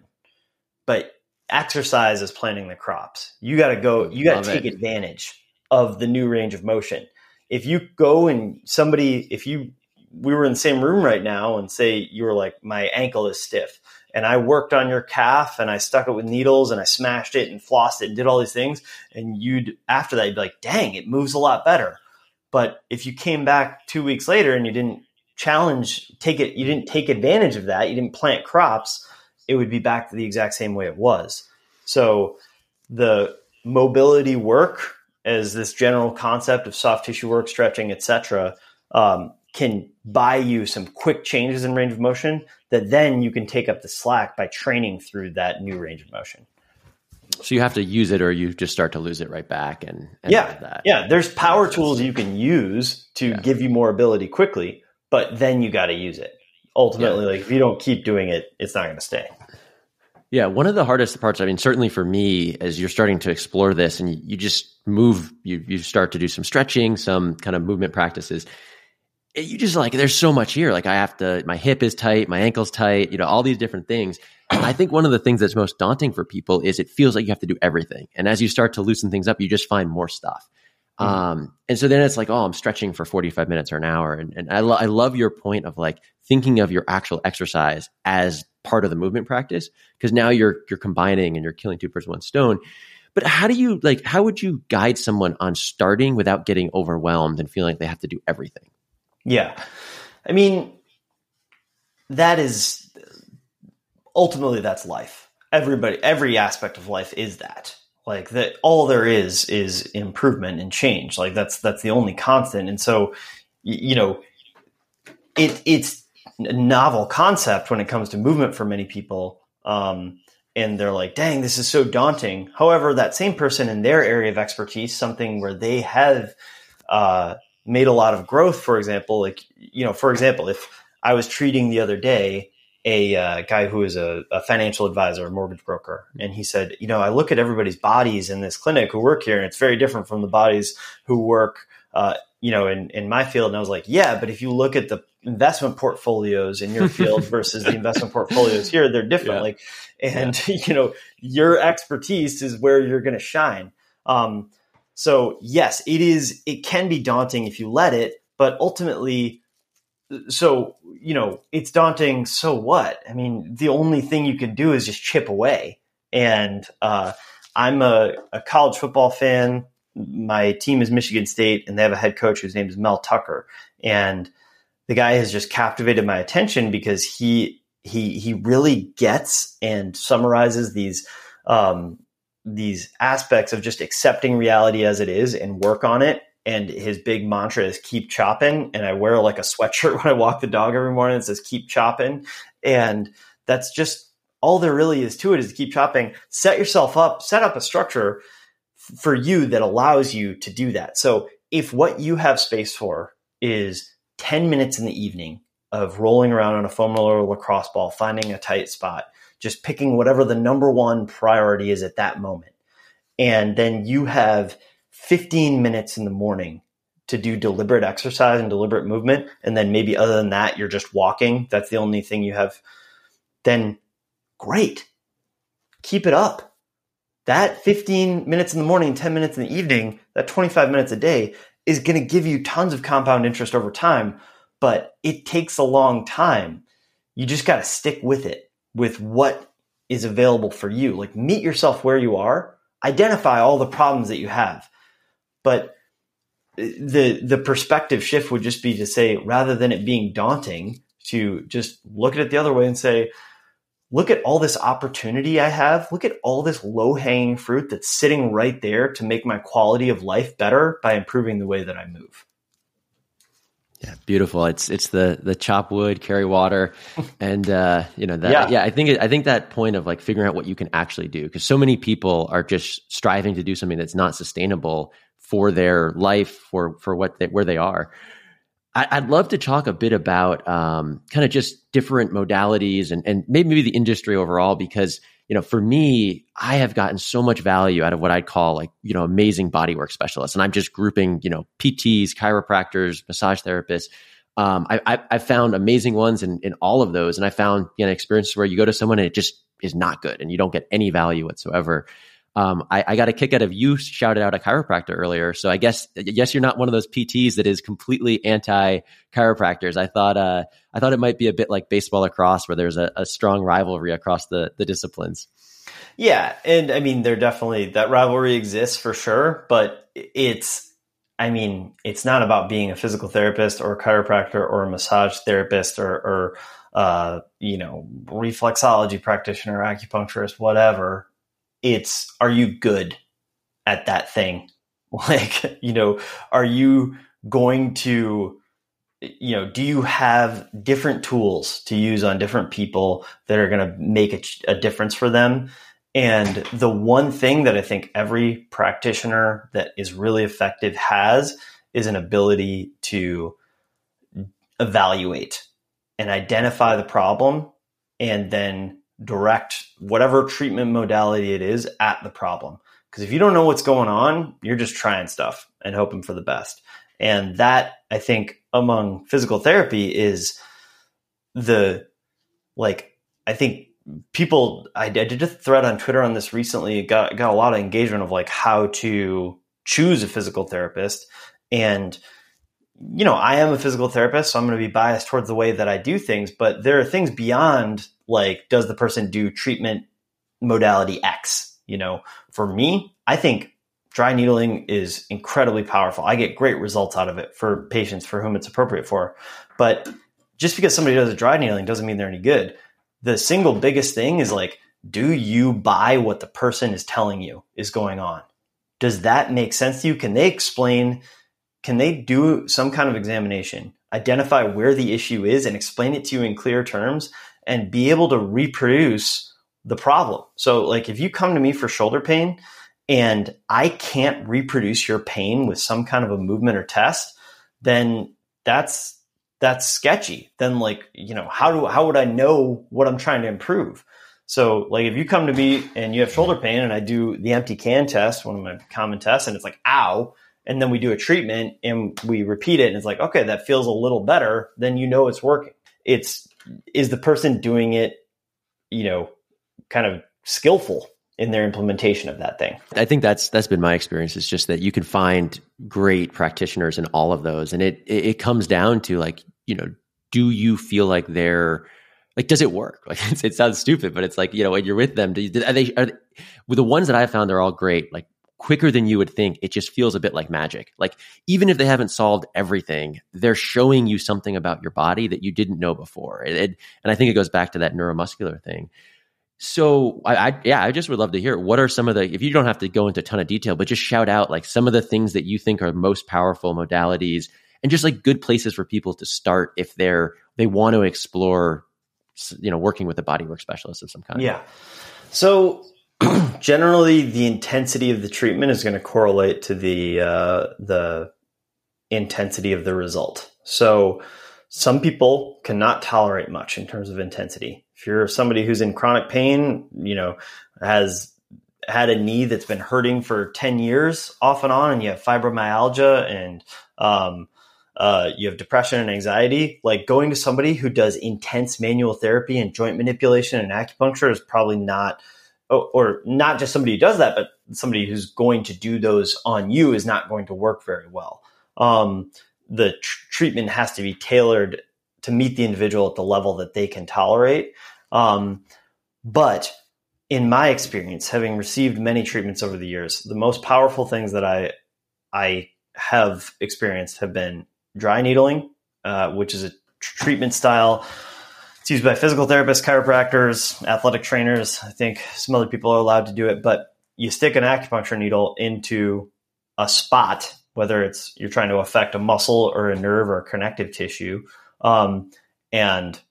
But exercise is planting the crops. You got to go you got to take it. advantage of the new range of motion. If you go and somebody if you we were in the same room right now and say you were like my ankle is stiff. And I worked on your calf and I stuck it with needles and I smashed it and flossed it and did all these things. And you'd after that you'd be like dang it moves a lot better. But if you came back 2 weeks later and you didn't challenge take it you didn't take advantage of that you didn't plant crops it would be back to the exact same way it was. So the mobility work as this general concept of soft tissue work stretching etc um, can buy you some quick changes in range of motion that then you can take up the slack by training through that new range of motion. So you have to use it or you just start to lose it right back and, and yeah, yeah. There's power tools you can use to yeah. give you more ability quickly, but then you got to use it. Ultimately, yeah. like if you don't keep doing it, it's not going to stay. Yeah, one of the hardest parts, I mean, certainly for me, as you're starting to explore this and you, you just move, you you start to do some stretching, some kind of movement practices you just like there's so much here. Like i have to my hip is tight my ankle's tight you know all these different things. I think one of the things that's most daunting for people is it feels like you have to do everything. And as you start to loosen things up you just find more stuff. Mm-hmm. um, and so then it's like oh i'm stretching for 45 minutes or an hour. And, and I, lo- I love your point of like thinking of your actual exercise as part of the movement practice because now you're you're combining and you're killing two birds with one stone. But how do you like how would you guide someone on starting without getting overwhelmed and feeling like they have to do everything yeah. I mean, that is ultimately that's life. Everybody, every aspect of life is that. Like that, all there is is improvement and change. Like that's that's the only constant. And so, you know, it it's a novel concept when it comes to movement for many people. Um, and they're like, "Dang, this is so daunting." However, that same person in their area of expertise, something where they have uh, made a lot of growth, for example, like, you know, for example, if I was treating the other day a uh, guy who is a, a, financial advisor, a mortgage broker, and he said, you know, I look at everybody's bodies in this clinic who work here, and it's very different from the bodies who work, uh, you know, in, in my field. And I was like, yeah, but if you look at the investment portfolios in your field versus the investment portfolios here, they're different. Yeah. Like, and yeah. you know, your expertise is where you're going to shine. Um, so yes, it is. It can be daunting if you let it, but ultimately, so you know it's daunting so what? I mean the only thing you can do is just chip away. And uh, i'm a, a, college football fan. My team is michigan state and they have a head coach whose name is mel tucker. And the guy has just captivated my attention because he he he really gets and summarizes these um, these aspects of just accepting reality as it is and work on it. And his big mantra is keep chopping. And i wear like a sweatshirt when i walk the dog every morning that says keep chopping. And that's just all there really is to it is to keep chopping. Set yourself up set up a structure f- for you that allows you to do that. So if what you have space for is 10 minutes in the evening of rolling around on a foam roller lacrosse ball finding a tight spot just picking whatever the number one priority is at that moment and then you have 15 minutes in the morning to do deliberate exercise and deliberate movement, and then maybe other than that, you're just walking, that's the only thing you have, then great. Keep it up. That 15 minutes in the morning, 10 minutes in the evening, that 25 minutes a day is going to give you tons of compound interest over time, but it takes a long time. You just got to stick with it, with what is available for you. Like meet yourself where you are, identify all the problems that you have. But uh, the the perspective shift would just be to say rather than it being daunting to just look at it the other way and say look at all this opportunity i have. Look at all this low hanging fruit that's sitting right there to make my quality of life better by improving the way that i move yeah, beautiful. It's it's the the chop wood, carry water, and uh, you know that. Yeah. yeah, I think I think that point of like figuring out what you can actually do because so many people are just striving to do something that's not sustainable for their life for for what they, where they are. I, would love to talk a bit about um, kind of just different modalities and and maybe maybe the industry overall because you know for me I have gotten so much value out of what I'd call like you know amazing bodywork specialists and I'm just grouping you know PTs, chiropractors, massage therapists. Um, I, I, I found amazing ones in, in all of those, and I found you know experiences where you go to someone and it just is not good, and you don't get any value whatsoever. Um, I, I, got a kick out of you shouted out a chiropractor earlier. So I guess yes, you're not one of those PTs that is completely anti chiropractors. I thought uh, I thought it might be a bit like baseball across, where there's a, a strong rivalry across the the disciplines. Yeah, and I mean, there definitely that rivalry exists for sure, but it's I mean, it's not about being a physical therapist or a chiropractor or a massage therapist or, or uh, you know, reflexology practitioner, acupuncturist, whatever it's are you good at that thing? Like, you know, are you going to you know, do you have different tools to use on different people that are going to make a, a, difference for them? And the one thing that I think every practitioner that is really effective has is an ability to evaluate and identify the problem and then direct whatever treatment modality it is at the problem. Because if you don't know what's going on, you're just trying stuff and hoping for the best. And that, I think, among physical therapy is the like, I think people, I, I did a thread on Twitter on this recently, got, got a lot of engagement of like how to choose a physical therapist. And, you know, I am a physical therapist, so I'm going to be biased towards the way that I do things, but there are things beyond like does the person do treatment modality X? You know, for me, I think dry needling is incredibly powerful. I get great results out of it for patients for whom it's appropriate for. But just because somebody does a dry needling doesn't mean they're any good. The single biggest thing is like, do you buy what the person is telling you is going on? Does that make sense to you? Can they explain? Can they do some kind of examination, identify where the issue is, and explain it to you in clear terms and be able to reproduce the problem. So, like, if you come to me for shoulder pain and I can't reproduce your pain with some kind of a movement or test, then that's that's sketchy. Then, like, you know, how do how would I know what I'm trying to improve? So, like, if you come to me and you have shoulder pain, and I do the empty can test, one of my common tests, and it's like, ow, and then we do a treatment and we repeat it, and it's like, okay, that feels a little better, then you know it's working. It's is the person doing it, you know, kind of skillful in their implementation of that thing. I think that's that's been my experience. It's just that you can find great practitioners in all of those, and it it, comes down to like you know do you feel like they're like does it work like it sounds stupid but it's like you know when you're with them do are they are they, with the ones that i've found they're all great like quicker than you would think it just feels a bit like magic. Like even if they haven't solved everything they're showing you something about your body that you didn't know before. It, it, and i think it goes back to that neuromuscular thing. So I, I, yeah i just would love to hear what are some of the if you don't have to go into a ton of detail but just shout out like some of the things that you think are most powerful modalities and just like good places for people to start if they're they want to explore you know working with a bodywork specialist of some kind. Yeah. So generally the intensity of the treatment is going to correlate to the uh, the intensity of the result. So some people cannot tolerate much in terms of intensity. If you're somebody who's in chronic pain you know has had a knee that's been hurting for 10 years off and on and you have fibromyalgia and um, uh, you have depression and anxiety, like going to somebody who does intense manual therapy and joint manipulation and acupuncture is probably not, or not just somebody who does that, but somebody who's going to do those on you is not going to work very well. Um, the tr- treatment has to be tailored to meet the individual at the level that they can tolerate. Um, but in my experience, having received many treatments over the years, the most powerful things that I I have experienced have been dry needling, uh, which is a treatment style. It's used by physical therapists, chiropractors, athletic trainers. I think some other people are allowed to do it, but you stick an acupuncture needle into a spot, whether it's you're trying to affect a muscle or a nerve or a connective tissue, um, and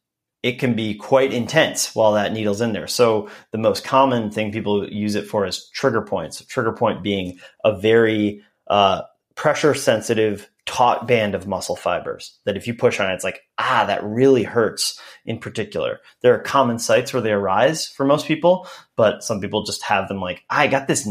it can be quite intense while that needle's in there. So the most common thing people use it for is trigger points. Trigger point being a very uh, pressure sensitive taut band of muscle fibers that if you push on it, it's like, ah, that really hurts in particular. There are common sites where they arise for most people, but some people just have them like, I got this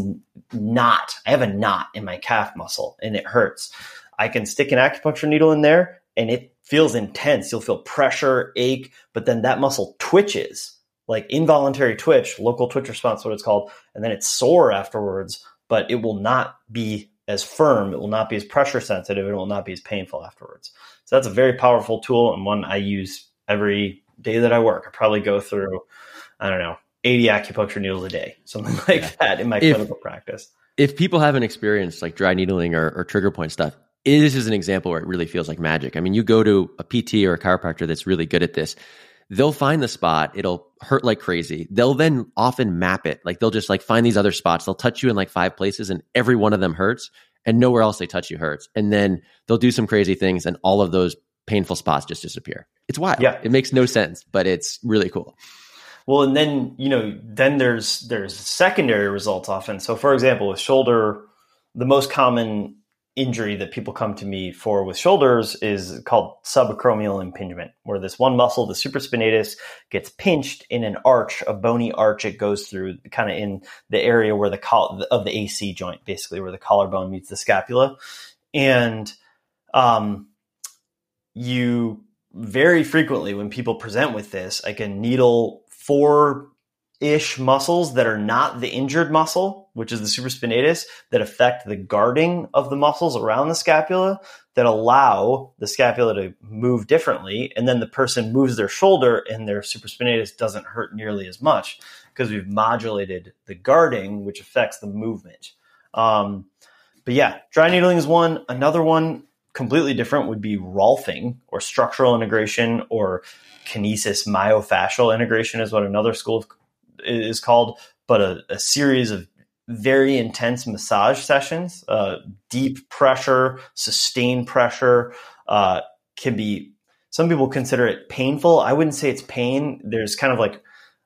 knot. I have a knot in my calf muscle and it hurts. I can stick an acupuncture needle in there and it feels intense. You'll feel pressure, ache, but then that muscle twitches like involuntary twitch, local twitch response, what it's called. And then it's sore afterwards, but it will not be as firm, it will not be as pressure sensitive, it will not be as painful afterwards. So that's a very powerful tool and one I use every day that I work. I probably go through, I don't know, 80 acupuncture needles a day, something like yeah. that in my if, clinical practice. If people haven't experienced like dry needling or, or trigger point stuff, this is an example where it really feels like magic. I mean, you go to a PT or a chiropractor that's really good at this they'll find the spot it'll hurt like crazy. They'll then often map it. Like they'll just like find these other spots. They'll touch you in like five places and every one of them hurts and nowhere else they touch you hurts. And then they'll do some crazy things and all of those painful spots just disappear. It's wild. Yeah. It makes no sense but it's really cool. Well and then you know then there's there's secondary results often. So for example with shoulder the most common injury that people come to me for with shoulders is called subacromial impingement, where this one muscle, the supraspinatus, gets pinched in an arch, a bony arch. It goes through kind of in the area where the col- of the AC joint, basically where the collarbone meets the scapula, and um, you very frequently when people present with this, I can needle four ish muscles that are not the injured muscle, which is the supraspinatus, that affect the guarding of the muscles around the scapula that allow the scapula to move differently. And then the person moves their shoulder and their supraspinatus doesn't hurt nearly as much because we've modulated the guarding, which affects the movement. Um, but yeah, dry needling is one. Another one completely different would be Rolfing or structural integration or kinesis myofascial integration is what another school is called, but a, a series of very intense massage sessions, uh, deep pressure, sustained pressure, uh, can be. Some people consider it painful. I wouldn't say it's pain. There's kind of like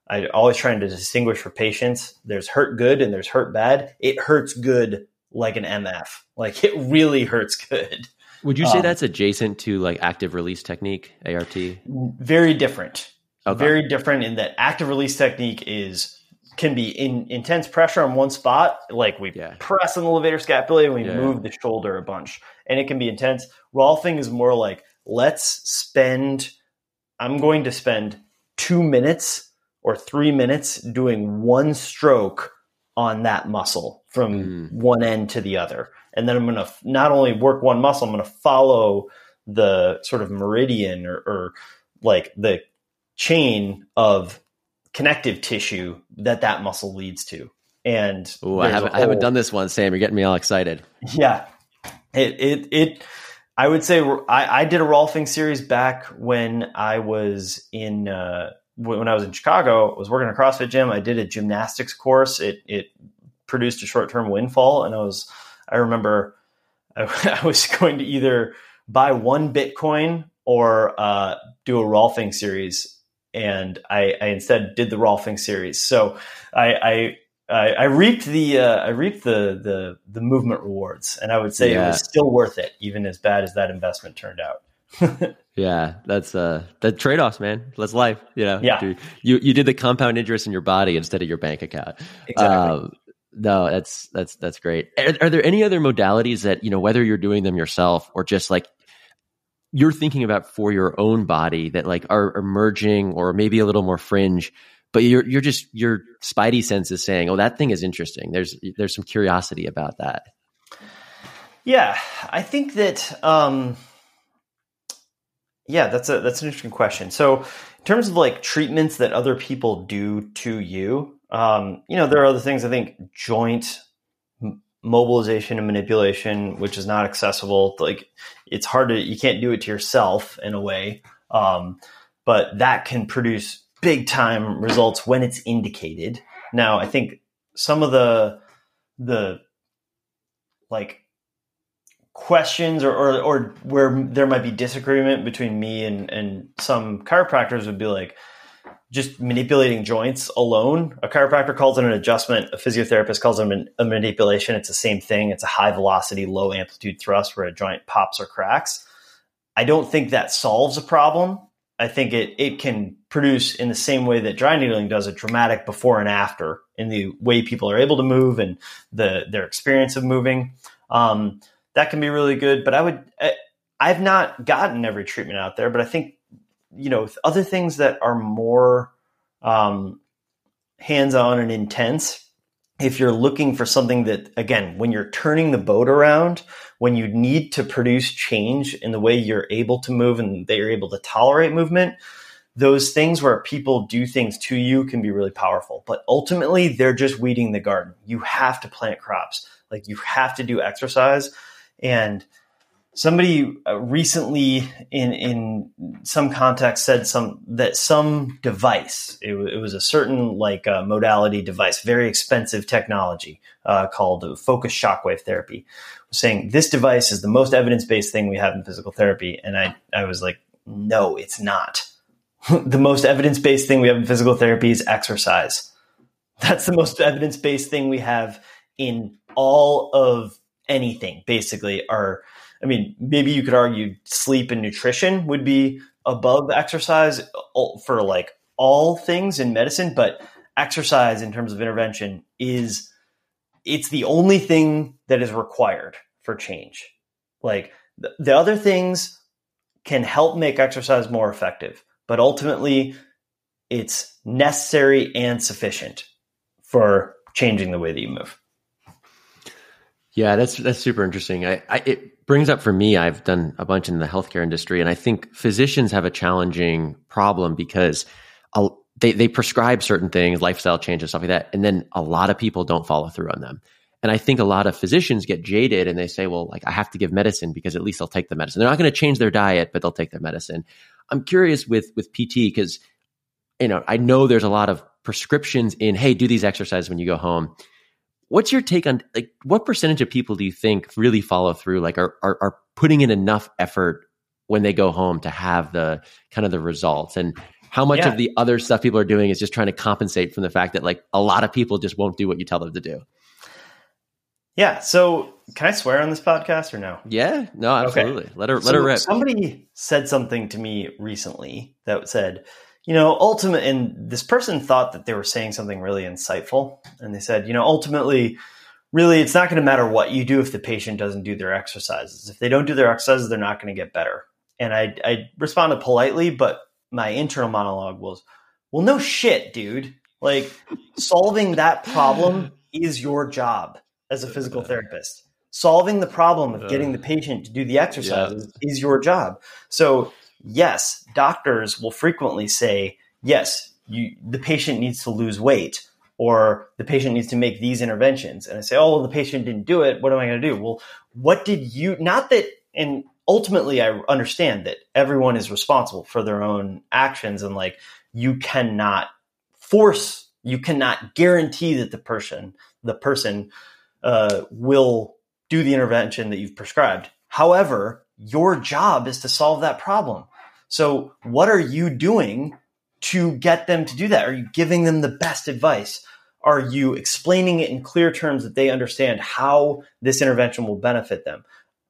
I always trying to distinguish for patients. There's hurt good and there's hurt bad. It hurts good like an MF. Like it really hurts good. Would you say um, that's adjacent to like active release technique, ART? Very different. Okay. Very different in that active release technique is can be in intense pressure on one spot, like we yeah. press on the levator scapula and we yeah. move the shoulder a bunch, and it can be intense. Rolfing is more like let's spend. I'm going to spend two minutes or three minutes doing one stroke on that muscle from mm. one end to the other, and then I'm going to not only work one muscle, I'm going to follow the sort of meridian or, or like the chain of connective tissue that that muscle leads to. And Ooh, I haven't, whole, I haven't done this one, Sam. You're getting me all excited. Yeah, it it it. I would say I, I did a Rolfing series back when I was in uh, when I was in Chicago. I was working a CrossFit gym. I did a gymnastics course. It it produced a short term windfall, and I was I remember I, I, was going to either buy one Bitcoin or uh, do a Rolfing series, and I, I, instead did the Rolfing series. So I, I, I reaped the uh, I reaped the, the the movement rewards, and I would say yeah. it was still worth it, even as bad as that investment turned out. yeah, that's uh the trade offs, man. That's life. You know, yeah. You you did the compound interest in your body instead of your bank account. Exactly. Um, no, that's that's that's great. Are, are, there any other modalities that you know, whether you're doing them yourself or just like you're thinking about for your own body that like are emerging or maybe a little more fringe, but you're you're just your spidey sense is saying, "Oh, that thing is interesting." There's there's some curiosity about that. Yeah, I think that. Um, yeah, that's a that's an interesting question. So, in terms of like treatments that other people do to you, um, you know, there are other things. I think joint mobilization and manipulation, which is not accessible. Like it's hard to, you can't do it to yourself in a way. Um, but that can produce big time results when it's indicated. Now, I think some of the, the like questions or, or, or where there might be disagreement between me and, and some chiropractors would be like, just manipulating joints alone. A chiropractor calls it an adjustment. A physiotherapist calls it a manipulation. It's the same thing. It's a high velocity, low amplitude thrust where a joint pops or cracks. I don't think that solves a problem. I think it it can produce in the same way that dry needling does a dramatic before and after in the way people are able to move and the their experience of moving. Um, that can be really good. But I would I, I've not gotten every treatment out there, but I think you know other things that are more um, hands-on and intense if you're looking for something that again when you're turning the boat around when you need to produce change in the way you're able to move and they are able to tolerate movement those things where people do things to you can be really powerful. But ultimately they're just weeding the garden. You have to plant crops. Like you have to do exercise. And somebody uh, recently in in some context said some that some device it, it was a certain like uh, modality device very expensive technology uh, called focused shockwave therapy was saying this device is the most evidence-based thing we have in physical therapy. And i i was like no it's not. The most evidence-based thing we have in physical therapy is exercise. That's the most evidence-based thing we have in all of anything basically are I mean, maybe you could argue sleep and nutrition would be above exercise for like all things in medicine, but exercise in terms of intervention is it's the only thing that is required for change. Like the, the other things can help make exercise more effective, but ultimately it's necessary and sufficient for changing the way that you move. Yeah, that's that's super interesting. I, I, it brings up for me. I've done a bunch in the healthcare industry, and I think physicians have a challenging problem because they they prescribe certain things, lifestyle changes, stuff like that, and then a lot of people don't follow through on them. And I think a lot of physicians get jaded and they say, "Well, like I have to give medicine because at least they'll take the medicine. They're not going to change their diet, but they'll take their medicine." I'm curious with with PT because you know I know there's a lot of prescriptions in, "Hey, do these exercises when you go home." What's your take on like what percentage of people do you think really follow through? Like are, are, are putting in enough effort when they go home to have the kind of the results and how much yeah. of the other stuff people are doing is just trying to compensate from the fact that like a lot of people just won't do what you tell them to do. Yeah. So can I swear on this podcast or no? Yeah. No, absolutely. Okay. Let her let so her rip. Somebody said something to me recently that said, you know, ultimate, and this person thought that they were saying something really insightful. And they said, you know, ultimately, really, it's not going to matter what you do if the patient doesn't do their exercises. If they don't do their exercises, they're not going to get better. And I, I responded politely, but my internal monologue was, well, no shit, dude. Like, solving that problem is your job as a physical therapist. solving the problem of getting the patient to do the exercises yeah. is your job. So, yes, doctors will frequently say, yes, you, the patient needs to lose weight or the patient needs to make these interventions. And I say, oh, well, the patient didn't do it. What am I going to do? Well, what did you, not that, and ultimately I understand that everyone is responsible for their own actions and like you cannot force, you cannot guarantee that the person, the person uh, will do the intervention that you've prescribed. However, your job is to solve that problem. So, what are you doing to get them to do that? Are you giving them the best advice? Are you explaining it in clear terms that they understand how this intervention will benefit them?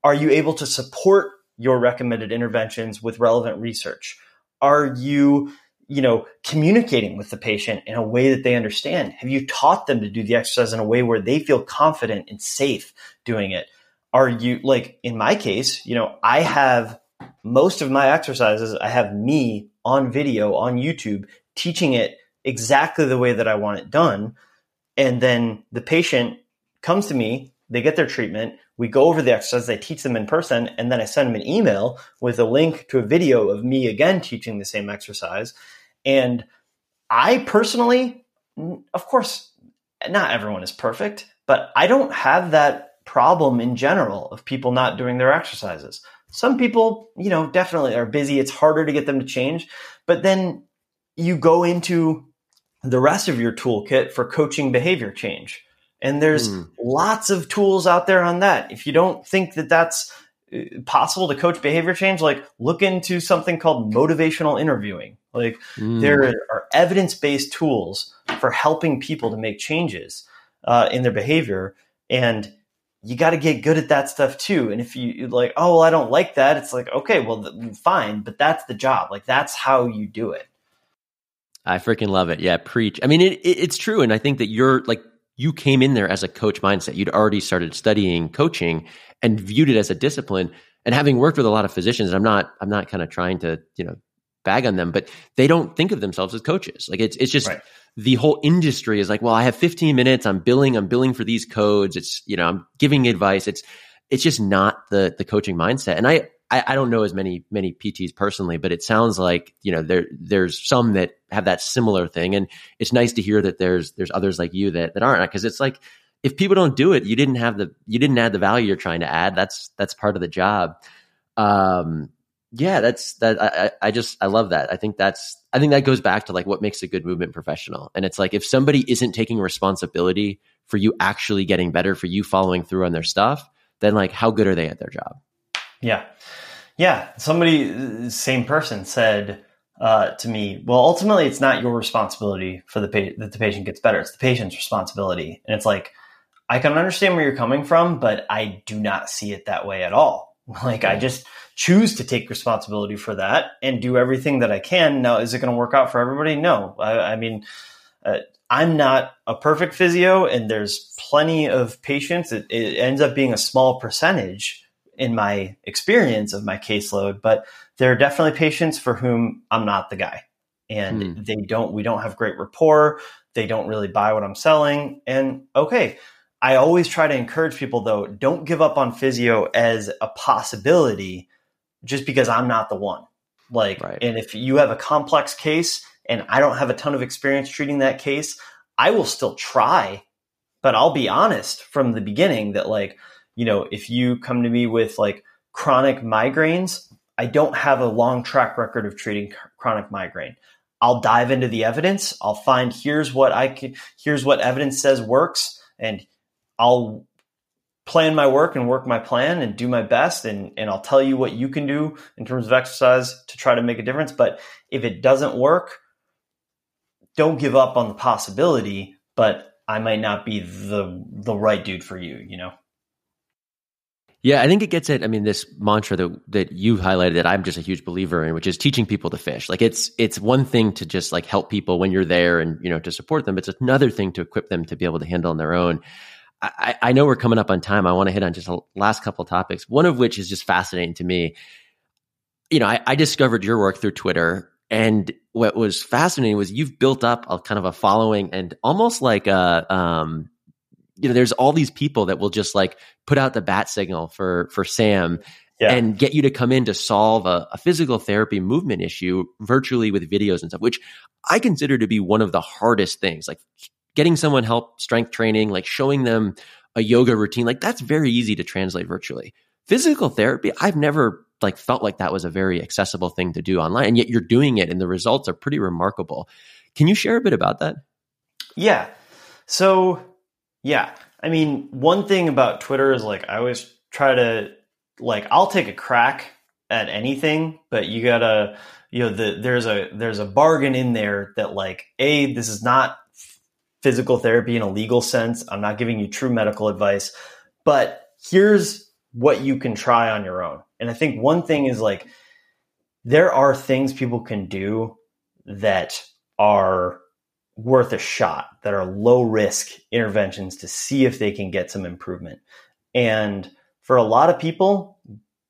Are you able to support your recommended interventions with relevant research? Are you you know, communicating with the patient in a way that they understand? Have you taught them to do the exercise in a way where they feel confident and safe doing it? Are you like in my case, you know, I have most of my exercises, I have me on video on YouTube teaching it exactly the way that I want it done. And then the patient comes to me, they get their treatment, we go over the exercise, I teach them in person, and then I send them an email with a link to a video of me again teaching the same exercise. And I personally, of course, not everyone is perfect, but I don't have that problem in general of people not doing their exercises. Some people, you know, definitely are busy. It's harder to get them to change. But then you go into the rest of your toolkit for coaching behavior change. And there's mm. lots of tools out there on that. If you don't think that that's possible to coach behavior change, like look into something called motivational interviewing. Like mm. there are evidence based tools for helping people to make changes uh, in their behavior. And you got to get good at that stuff too. And if you like, oh, well, I don't like that, it's like, okay, well, th- mm, fine, but that's the job. Like that's how you do it. I freaking love it. Yeah, preach. I mean, it, it, it's true. And I think that you're like, you came in there as a coach mindset. You'd already started studying coaching and viewed it as a discipline. And having worked with a lot of physicians, I'm not I'm not kind of trying to you know bag on them, but they don't think of themselves as coaches. Like it's it's just right. the whole industry is like, well, I have 15 minutes. I'm billing. I'm billing for these codes. It's you know I'm giving advice. It's it's just not the the coaching mindset. And I I, I don't know as many many PTs personally, but it sounds like you know there there's some that have that similar thing, and it's nice to hear that there's there's others like you that that aren't because it's like if people don't do it, you didn't have the you didn't add the value you're trying to add. That's that's part of the job. Um, yeah, that's that. I, I just I love that. I think that's I think that goes back to like what makes a good movement professional. And it's like if somebody isn't taking responsibility for you actually getting better, for you following through on their stuff, then like how good are they at their job? Yeah, yeah. Somebody, same person said uh, to me, well, ultimately, it's not your responsibility for the pa- that the patient gets better. It's the patient's responsibility. And it's like I can understand where you're coming from, but I do not see it that way at all. Like I just choose to take responsibility for that and do everything that I can. Now, is it going to work out for everybody? No. I, I mean, uh, I'm not a perfect physio, and there's plenty of patients. It, it ends up being a small percentage in my experience of my caseload, but there are definitely patients for whom I'm not the guy, and hmm. they don't. We don't have great rapport. They don't really buy what I'm selling, and okay I always try to encourage people though, don't give up on physio as a possibility just because I'm not the one. Like, right. and if you have a complex case and I don't have a ton of experience treating that case, I will still try, but I'll be honest from the beginning that like, you know, if you come to me with like chronic migraines, I don't have a long track record of treating chronic migraine. I'll dive into the evidence. I'll find here's what I can, here's what evidence says works and I'll plan my work and work my plan and do my best and, and I'll tell you what you can do in terms of exercise to try to make a difference. But if it doesn't work, don't give up on the possibility, but I might not be the the right dude for you, you know? Yeah, I think it gets at I mean this mantra that that you highlighted that I'm just a huge believer in, which is teaching people to fish. Like it's it's one thing to just like help people when you're there and you know to support them. It's another thing to equip them to be able to handle on their own. I, I know we're coming up on time. I want to hit on just a last couple topics. One of which is just fascinating to me. You know, I, I discovered your work through Twitter, and what was fascinating was you've built up a kind of a following and almost like a um, you know, there's all these people that will just like put out the bat signal for for Sam yeah. and get you to come in to solve a, a, physical therapy movement issue virtually with videos and stuff, which I consider to be one of the hardest things. Like getting someone help strength training, like showing them a yoga routine, like that's very easy to translate virtually. Physical therapy, I've never like felt like that was a very accessible thing to do online, and yet you're doing it, and the results are pretty remarkable. Can you share a bit about that? Yeah. So, yeah, I mean, one thing about Twitter is like I always try to like I'll take a crack at anything, but you gotta you know the, there's a there's a bargain in there that like a this is not physical therapy in a legal sense. I'm not giving you true medical advice, but here's what you can try on your own. And I think one thing is like there are things people can do that are worth a shot, that are low risk interventions to see if they can get some improvement. And for a lot of people,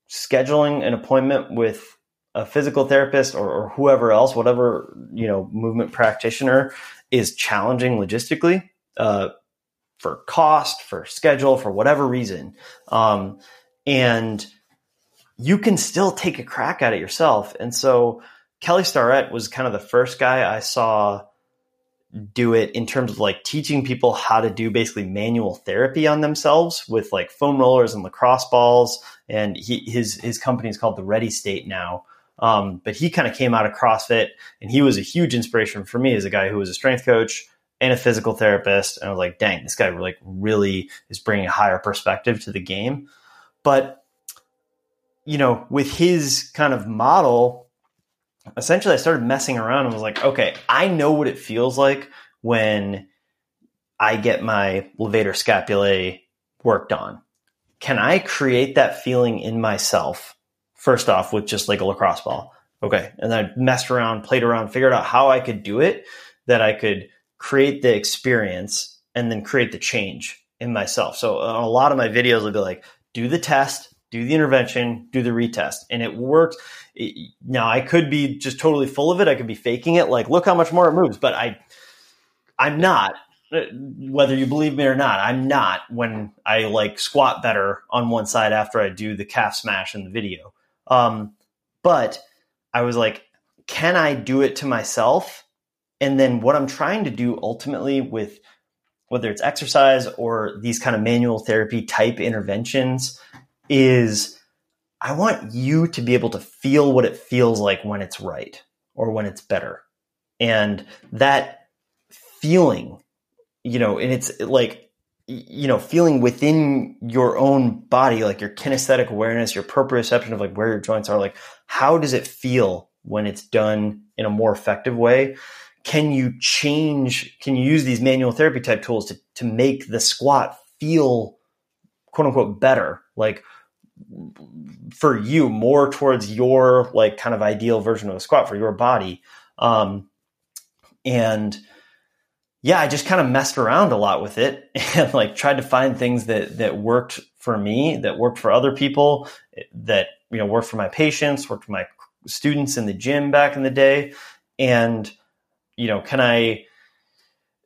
scheduling an appointment with a physical therapist or, or whoever else, whatever you know, movement practitioner, is challenging logistically uh, for cost, for schedule, for whatever reason. Um, and you can still take a crack at it yourself. And so Kelly Starrett was kind of the first guy I saw do it in terms of like teaching people how to do basically manual therapy on themselves with like foam rollers and lacrosse balls. And he, his his company is called the Ready State now. Um, but he kind of came out of CrossFit, and he was a huge inspiration for me as a guy who was a strength coach and a physical therapist. And I was like, dang, this guy like really is bringing a higher perspective to the game. But you know, with his kind of model, essentially I started messing around and was like, okay, I know what it feels like when I get my levator scapulae worked on. Can I create that feeling in myself? First off, with just like a lacrosse ball. Okay. And I messed around, played around, figured out how I could do it, that I could create the experience and then create the change in myself. So uh, a lot of my videos will be like, do the test, do the intervention, do the retest. And it works. now I could be just totally full of it. I could be faking it. Like, look how much more it moves, but I, I'm not uh, whether you believe me or not, I'm not when I like squat better on one side after I do the calf smash in the video. Um, but I was like, can I do it to myself? And then what I'm trying to do ultimately with whether it's exercise or these kind of manual therapy type interventions is I want you to be able to feel what it feels like when it's right or when it's better. And that feeling, you know, and it's like, you know, feeling within your own body, like your kinesthetic awareness, your proprioception of like where your joints are, like how does it feel when it's done in a more effective way? can you change can you use these manual therapy type tools to, to make the squat feel quote unquote better like for you more towards your like kind of ideal version of a squat for your body um and yeah i just kind of messed around a lot with it and like tried to find things that that worked for me that worked for other people eh, that you know worked for my patients worked for my students in the gym back in the day and you know, can I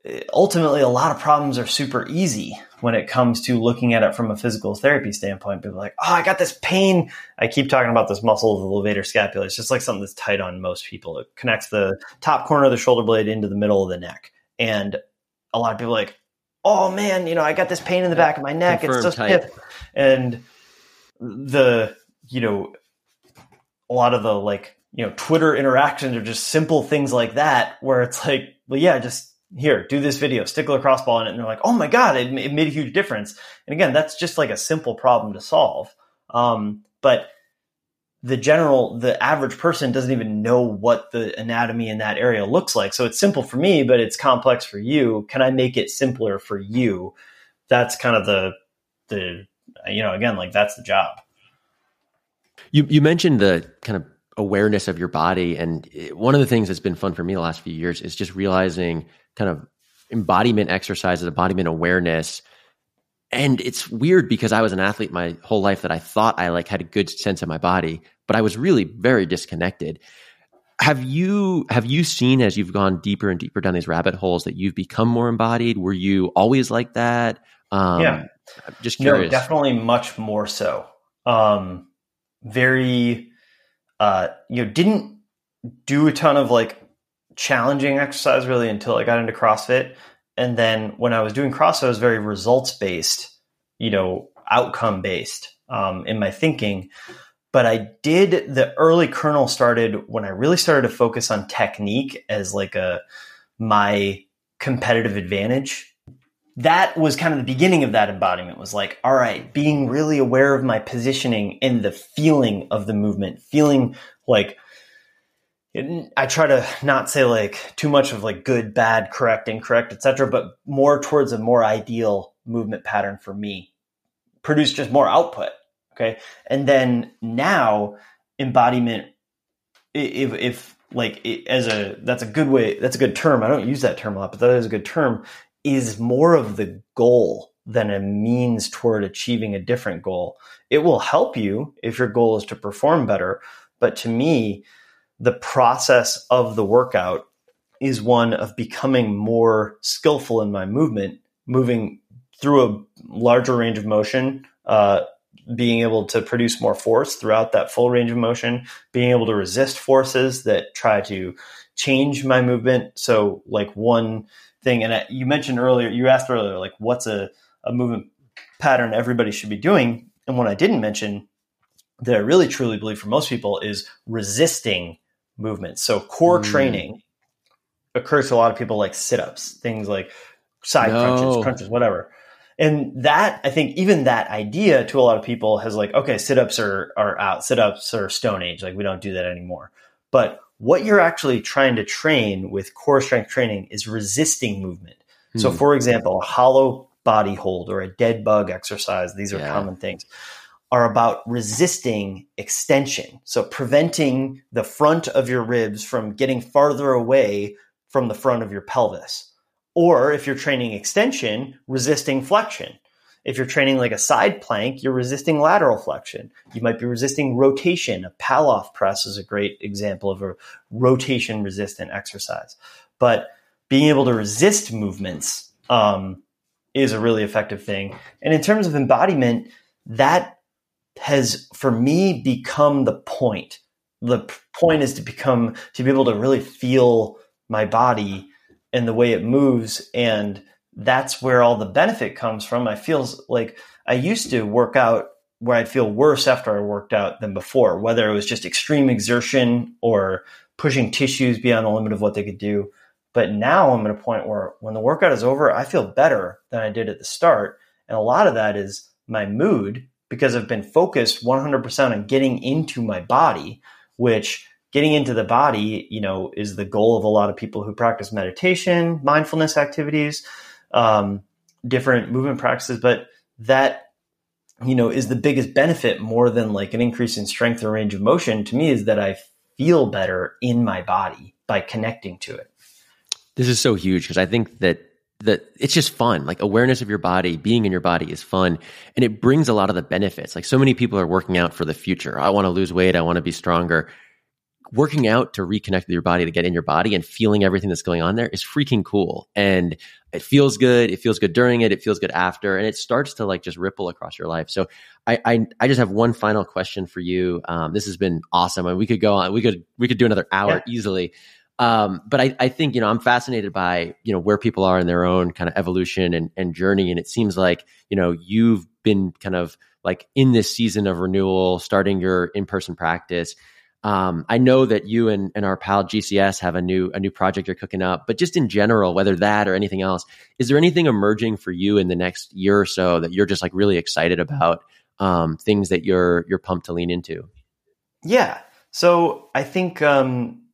eh, ultimately a lot of problems are super easy when it comes to looking at it from a physical therapy standpoint. People are like, oh, I got this pain. I keep talking about this muscle of the levator scapula. It's just like something that's tight on most people. It connects the top corner of the shoulder blade into the middle of the neck. And a lot of people are like, oh man, you know, I got this pain in the back of my neck. Confirmed it's so stiff. And the, you know, a lot of the like you know, Twitter interactions are just simple things like that where it's like, well, yeah, just here, do this video, stick a lacrosse ball in it. And they're like, oh my God, it, it made a huge difference. And again, that's just like a simple problem to solve. Um, but the general, the average person doesn't even know what the anatomy in that area looks like. So it's simple for me, but it's complex for you. Can I make it simpler for you? That's kind of the, the, you know, again, like that's the job. You, you mentioned the kind of awareness of your body. And one of the things that's been fun for me the last few years is just realizing kind of embodiment exercises, embodiment awareness. And it's weird because I was an athlete my whole life that I thought I like had a good sense of my body, but I was really very disconnected. Have you have you seen as you've gone deeper and deeper down these rabbit holes that you've become more embodied? Were you always like that? Um, yeah, I'm just curious. No, definitely much more so. Um, very, uh, you know, didn't do a ton of like challenging exercise really until I got into CrossFit. And then when I was doing CrossFit, I was very results based, you know, outcome based um, in my thinking. But I did the early kernel started when I really started to focus on technique as like a my competitive advantage. That was kind of the beginning of that embodiment was like, all right, being really aware of my positioning and the feeling of the movement, feeling like I try to not say like too much of like good, bad, correct, incorrect, etc., but more towards a more ideal movement pattern for me. Produce just more output. Okay. And then now embodiment, if, if like it, as a, that's a good way, that's a good term. I don't use that term a lot, but that is a good term is more of the goal than a means toward achieving a different goal. It will help you if your goal is to perform better. But to me, the process of the workout is one of becoming more skillful in my movement, moving through a larger range of motion, uh, being able to produce more force throughout that full range of motion, being able to resist forces that try to change my movement. So, like one thing, and I, you mentioned earlier, you asked earlier, like what's a, a movement pattern everybody should be doing? And what I didn't mention that I really truly believe for most people is resisting movements. So core mm. training occurs to a lot of people like sit-ups, things like side no. crunches, crunches, whatever. And that I think even that idea to a lot of people has like, okay, sit-ups are are out, sit-ups are stone age, like we don't do that anymore. But what you're actually trying to train with core strength training is resisting movement. So for example, a hollow body hold or a dead bug exercise, these are yeah. common things are about resisting extension. So preventing the front of your ribs from getting farther away from the front of your pelvis. Or if you're training extension, resisting flexion. If you're training like a side plank, you're resisting lateral flexion. You might be resisting rotation. A Pallof press is a great example of a rotation resistant exercise. But being able to resist movements um, is a really effective thing. And in terms of embodiment, that has for me become the point. The point is to become to be able to really feel my body and the way it moves and that's where all the benefit comes from. I feel like I used to work out where I'd feel worse after I worked out than before, whether it was just extreme exertion or pushing tissues beyond the limit of what they could do. But now I'm at a point where when the workout is over, I feel better than I did at the start. And a lot of that is my mood because I've been focused 100% on getting into my body, which getting into the body, you know, is the goal of a lot of people who practice meditation, mindfulness activities, um, different movement practices. But that, you know, is the biggest benefit more than like an increase in strength or range of motion to me is that I feel better in my body by connecting to it. This is so huge because I think that that it's just fun. Like awareness of your body, being in your body is fun. And it brings a lot of the benefits. Like so many people are working out for the future. I want to lose weight. I want to be stronger. Working out to reconnect with your body, to get in your body and feeling everything that's going on there is freaking cool. And it feels good. It feels good during it. It feels good after. And it starts to like just ripple across your life. So I, I, I just have one final question for you. Um, this has been awesome. And we could go on, we could, we could do another hour yeah. easily. Um, but I, I think, you know, I'm fascinated by, you know, where people are in their own kind of evolution and, and journey. And it seems like, you know, you've been kind of like in this season of renewal, starting your in-person practice. Um, I know that you and, and our pal GCS have a new a new project you're cooking up, but just in general, whether that or anything else, is there anything emerging for you in the next year or so that you're just like really excited about? Um, things that you're you're pumped to lean into? Yeah. So I think um,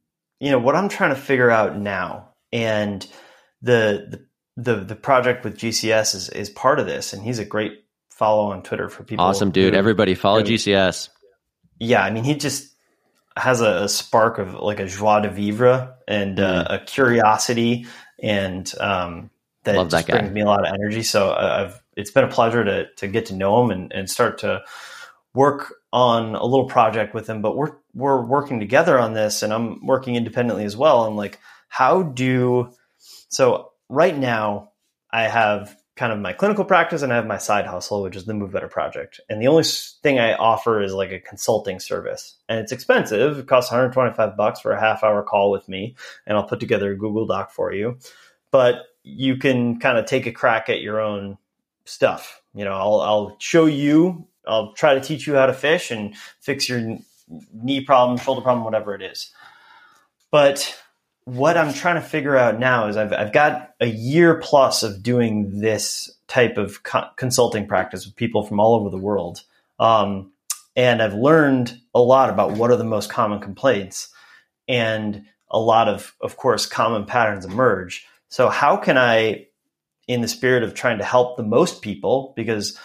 you know what I'm trying to figure out now, and the the the, the project with GCS is is part of this, and he's a great follow on Twitter for people. Awesome, dude! Who, Everybody follow GCS. Yeah, I mean, he just has a, a, spark of like a joie de vivre and uh, mm. a curiosity, and um, that Love just that brings me a lot of energy. So uh, I've it's been a pleasure to to get to know him and, and start to work on a little project with him, but we're we're working together on this and I'm working independently as well. I'm like, how do so right now I have kind of my clinical practice and I have my side hustle, which is the Move Better Project. And the only thing I offer is like a consulting service. And it's expensive. It costs 125 bucks for a half hour call with me. And I'll put together a Google Doc for you. But you can kind of take a crack at your own stuff. You know, I'll, I'll show you, I'll try to teach you how to fish and fix your knee problem, shoulder problem, whatever it is. But what I'm trying to figure out now is I've, I've got a year plus of doing this type of co- consulting practice with people from all over the world. Um, and I've learned a lot about what are the most common complaints. And a lot of, of course, common patterns emerge. So, how can I, in the spirit of trying to help the most people, because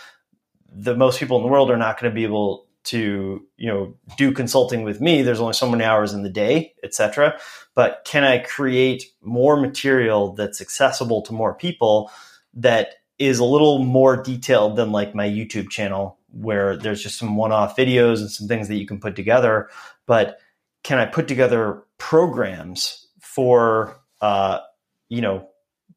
the most people in the world are not going to be able to you know do consulting with me. There's only so many hours in the day etc but can i create more material that's accessible to more people that is a little more detailed than like my youtube channel where there's just some one-off videos and some things that you can put together? But can i put together programs for uh, you know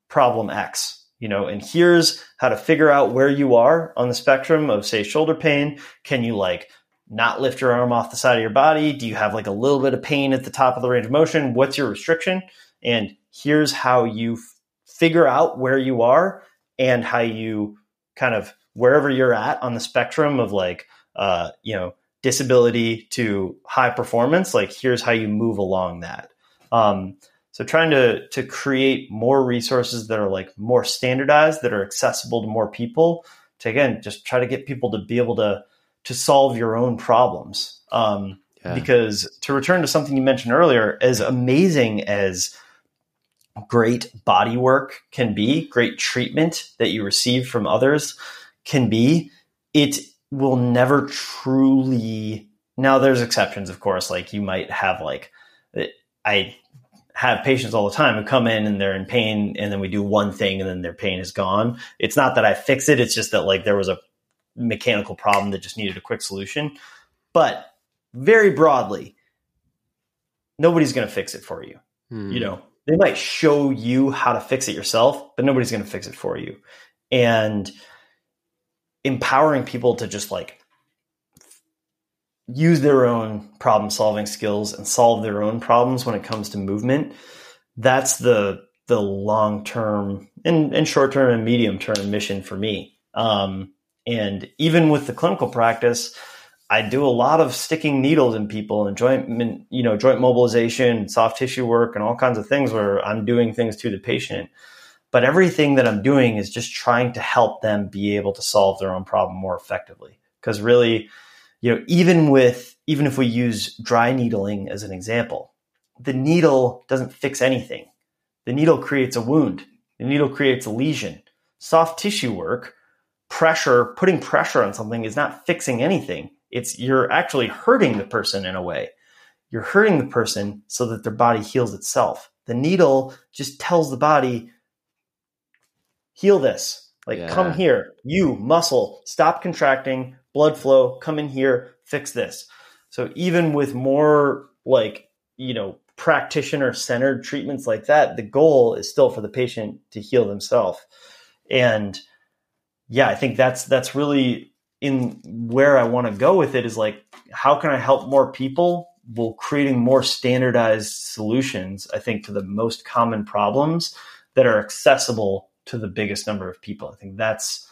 problem x you know and here's how to figure out where you are on the spectrum of say shoulder pain can you like not lift your arm off the side of your body? Do you have like a little bit of pain at the top of the range of motion? What's your restriction? And here's how you figure out where you are and how you kind of wherever you're at on the spectrum of like, uh, you know, disability to high performance. Like, here's how you move along that. Um, so trying to to create more resources that are like more standardized, that are accessible to more people. To again, just try to get people to be able to to solve your own problems. Um, yeah. Because to return to something you mentioned earlier, as amazing as great body work can be, great treatment that you receive from others can be, it will never truly. Now, there's exceptions, of course. Like you might have like I have patients all the time who come in and they're in pain, and then we do one thing, and then their pain is gone. It's not that I fix it; it's just that like there was a mechanical problem that just needed a quick solution. But very broadly, nobody's going to fix it for you. Hmm. You know, they might show you how to fix it yourself, but nobody's going to fix it for you. And empowering people to just like use their own problem solving skills and solve their own problems when it comes to movement that's the the long term and, and short term and medium term mission for me um, and even with the clinical practice, I do a lot of sticking needles in people and joint, you know, joint mobilization, soft tissue work, and all kinds of things where I'm doing things to the patient. But everything that I'm doing is just trying to help them be able to solve their own problem more effectively. Because really, you know, even with even if we use dry needling as an example, the needle doesn't fix anything. The needle creates a wound. The needle creates a lesion. Soft tissue work pressure, putting pressure on something is not fixing anything. It's you're actually hurting the person in a way. You're hurting the person so that their body heals itself. The needle just tells the body, heal this. Like, yeah. come here. You, muscle, stop contracting, blood flow, come in here, fix this. So, even with more like, you know, practitioner centered treatments like that, the goal is still for the patient to heal themselves. And yeah, I think that's that's really in where I want to go with it is like how can I help more people while creating more standardized solutions, I think, to the most common problems that are accessible to the biggest number of people. I think that's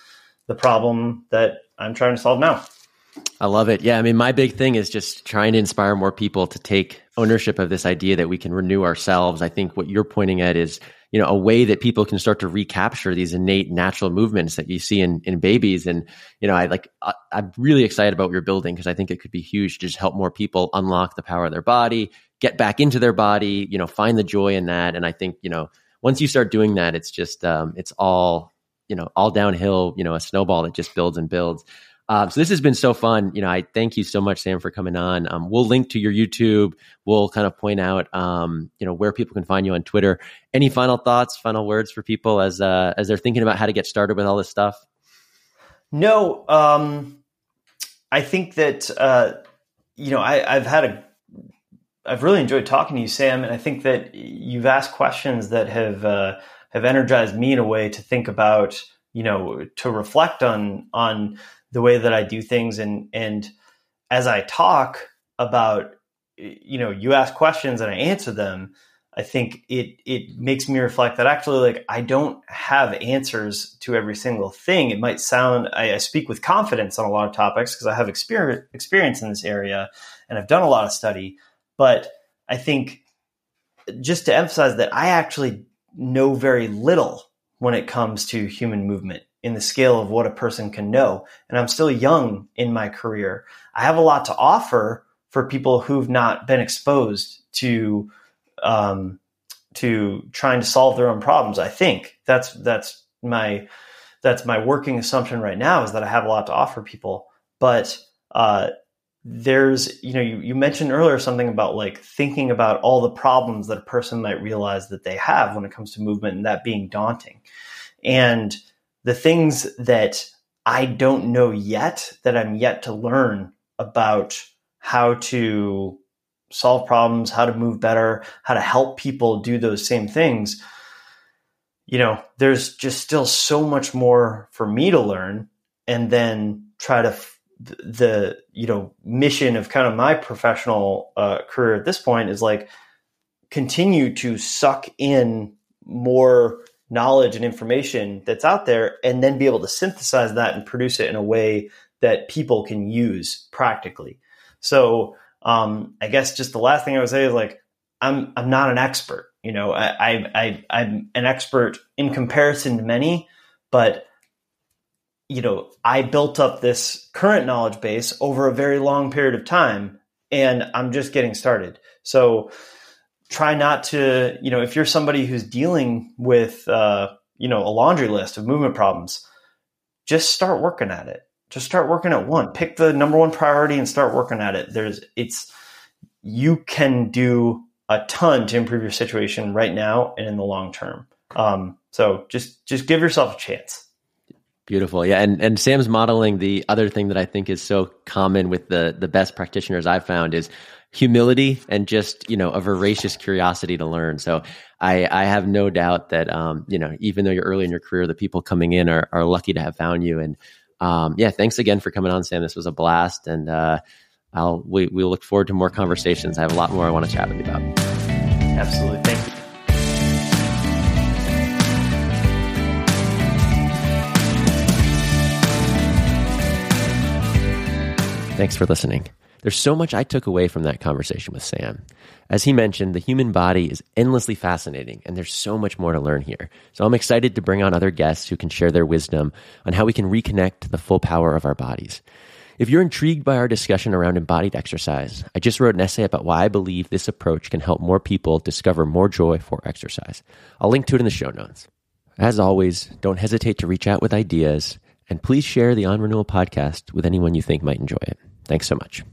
the problem that I'm trying to solve now. I love it. Yeah. I mean, my big thing is just trying to inspire more people to take ownership of this idea that we can renew ourselves. I think what you're pointing at is you know a way that people can start to recapture these innate natural movements that you see in in babies and you know i like I, am really excited about what you're building because i think it could be huge to just help more people unlock the power of their body get back into their body you know find the joy in that and i think you know once you start doing that it's just um, it's all you know all downhill you know a snowball that just builds and builds um, so this has been so fun. You know, I thank you so much, Sam, for coming on. Um, we'll link to your YouTube. We'll kind of point out, um, you know, where people can find you on Twitter. Any final thoughts, final words for people as uh, as they're thinking about how to get started with all this stuff? No, um, I think that uh, you know I, I've had a I've really enjoyed talking to you, Sam, and I think that you've asked questions that have uh, have energized me in a way to think about you know, to reflect on on the way that I do things and and as I talk about you know, you ask questions and I answer them, I think it it makes me reflect that actually like I don't have answers to every single thing. It might sound I, I speak with confidence on a lot of topics because I have experience experience in this area and I've done a lot of study, but I think just to emphasize that I actually know very little when it comes to human movement in the scale of what a person can know. And I'm still young in my career. I have a lot to offer for people who've not been exposed to um, to trying to solve their own problems. I think that's that's my that's my working assumption right now is that I have a lot to offer people. But uh, there's you know you, you mentioned earlier something about like thinking about all the problems that a person might realize that they have when it comes to movement and that being daunting. And the things that i don't know yet that i'm yet to learn about how to solve problems, how to move better, how to help people do those same things, you know, there's just still so much more for me to learn and then try to the you know mission of kind of my professional uh, career at this point is like continue to suck in more knowledge and information that's out there and then be able to synthesize that and produce it in a way that people can use practically so um, I guess just the last thing I would say is like I'm I'm not an expert. You know, I, I, I am an expert in comparison to many, but you know, I built up this current knowledge base over a very long period of time, and I'm just getting started. So try not to, you know, if you're somebody who's dealing with, uh, you know, a laundry list of movement problems, just start working at it just start working at one. Pick the number one priority and start working at it. There's it's you can do a ton to improve your situation right now and in the long term. Um, so just just give yourself a chance. Beautiful. Yeah. And and Sam's modeling the other thing that I think is so common with the the best practitioners I've found is humility and just, you know, a voracious curiosity to learn. So I I have no doubt that um, you know, even though you're early in your career, the people coming in are are lucky to have found you. And um, yeah, thanks again for coming on, Sam. This was a blast, and uh, I'll we we look forward to more conversations. I have a lot more I want to chat with you about. Absolutely, thank you. Thanks for listening. There's so much I took away from that conversation with Sam. As he mentioned, the human body is endlessly fascinating, and there's so much more to learn here. So I'm excited to bring on other guests who can share their wisdom on how we can reconnect to the full power of our bodies. If you're intrigued by our discussion around embodied exercise, I just wrote an essay about why I believe this approach can help more people discover more joy for exercise. I'll link to it in the show notes. As always, don't hesitate to reach out with ideas, and please share the On Renewal podcast with anyone you think might enjoy it. Thanks so much.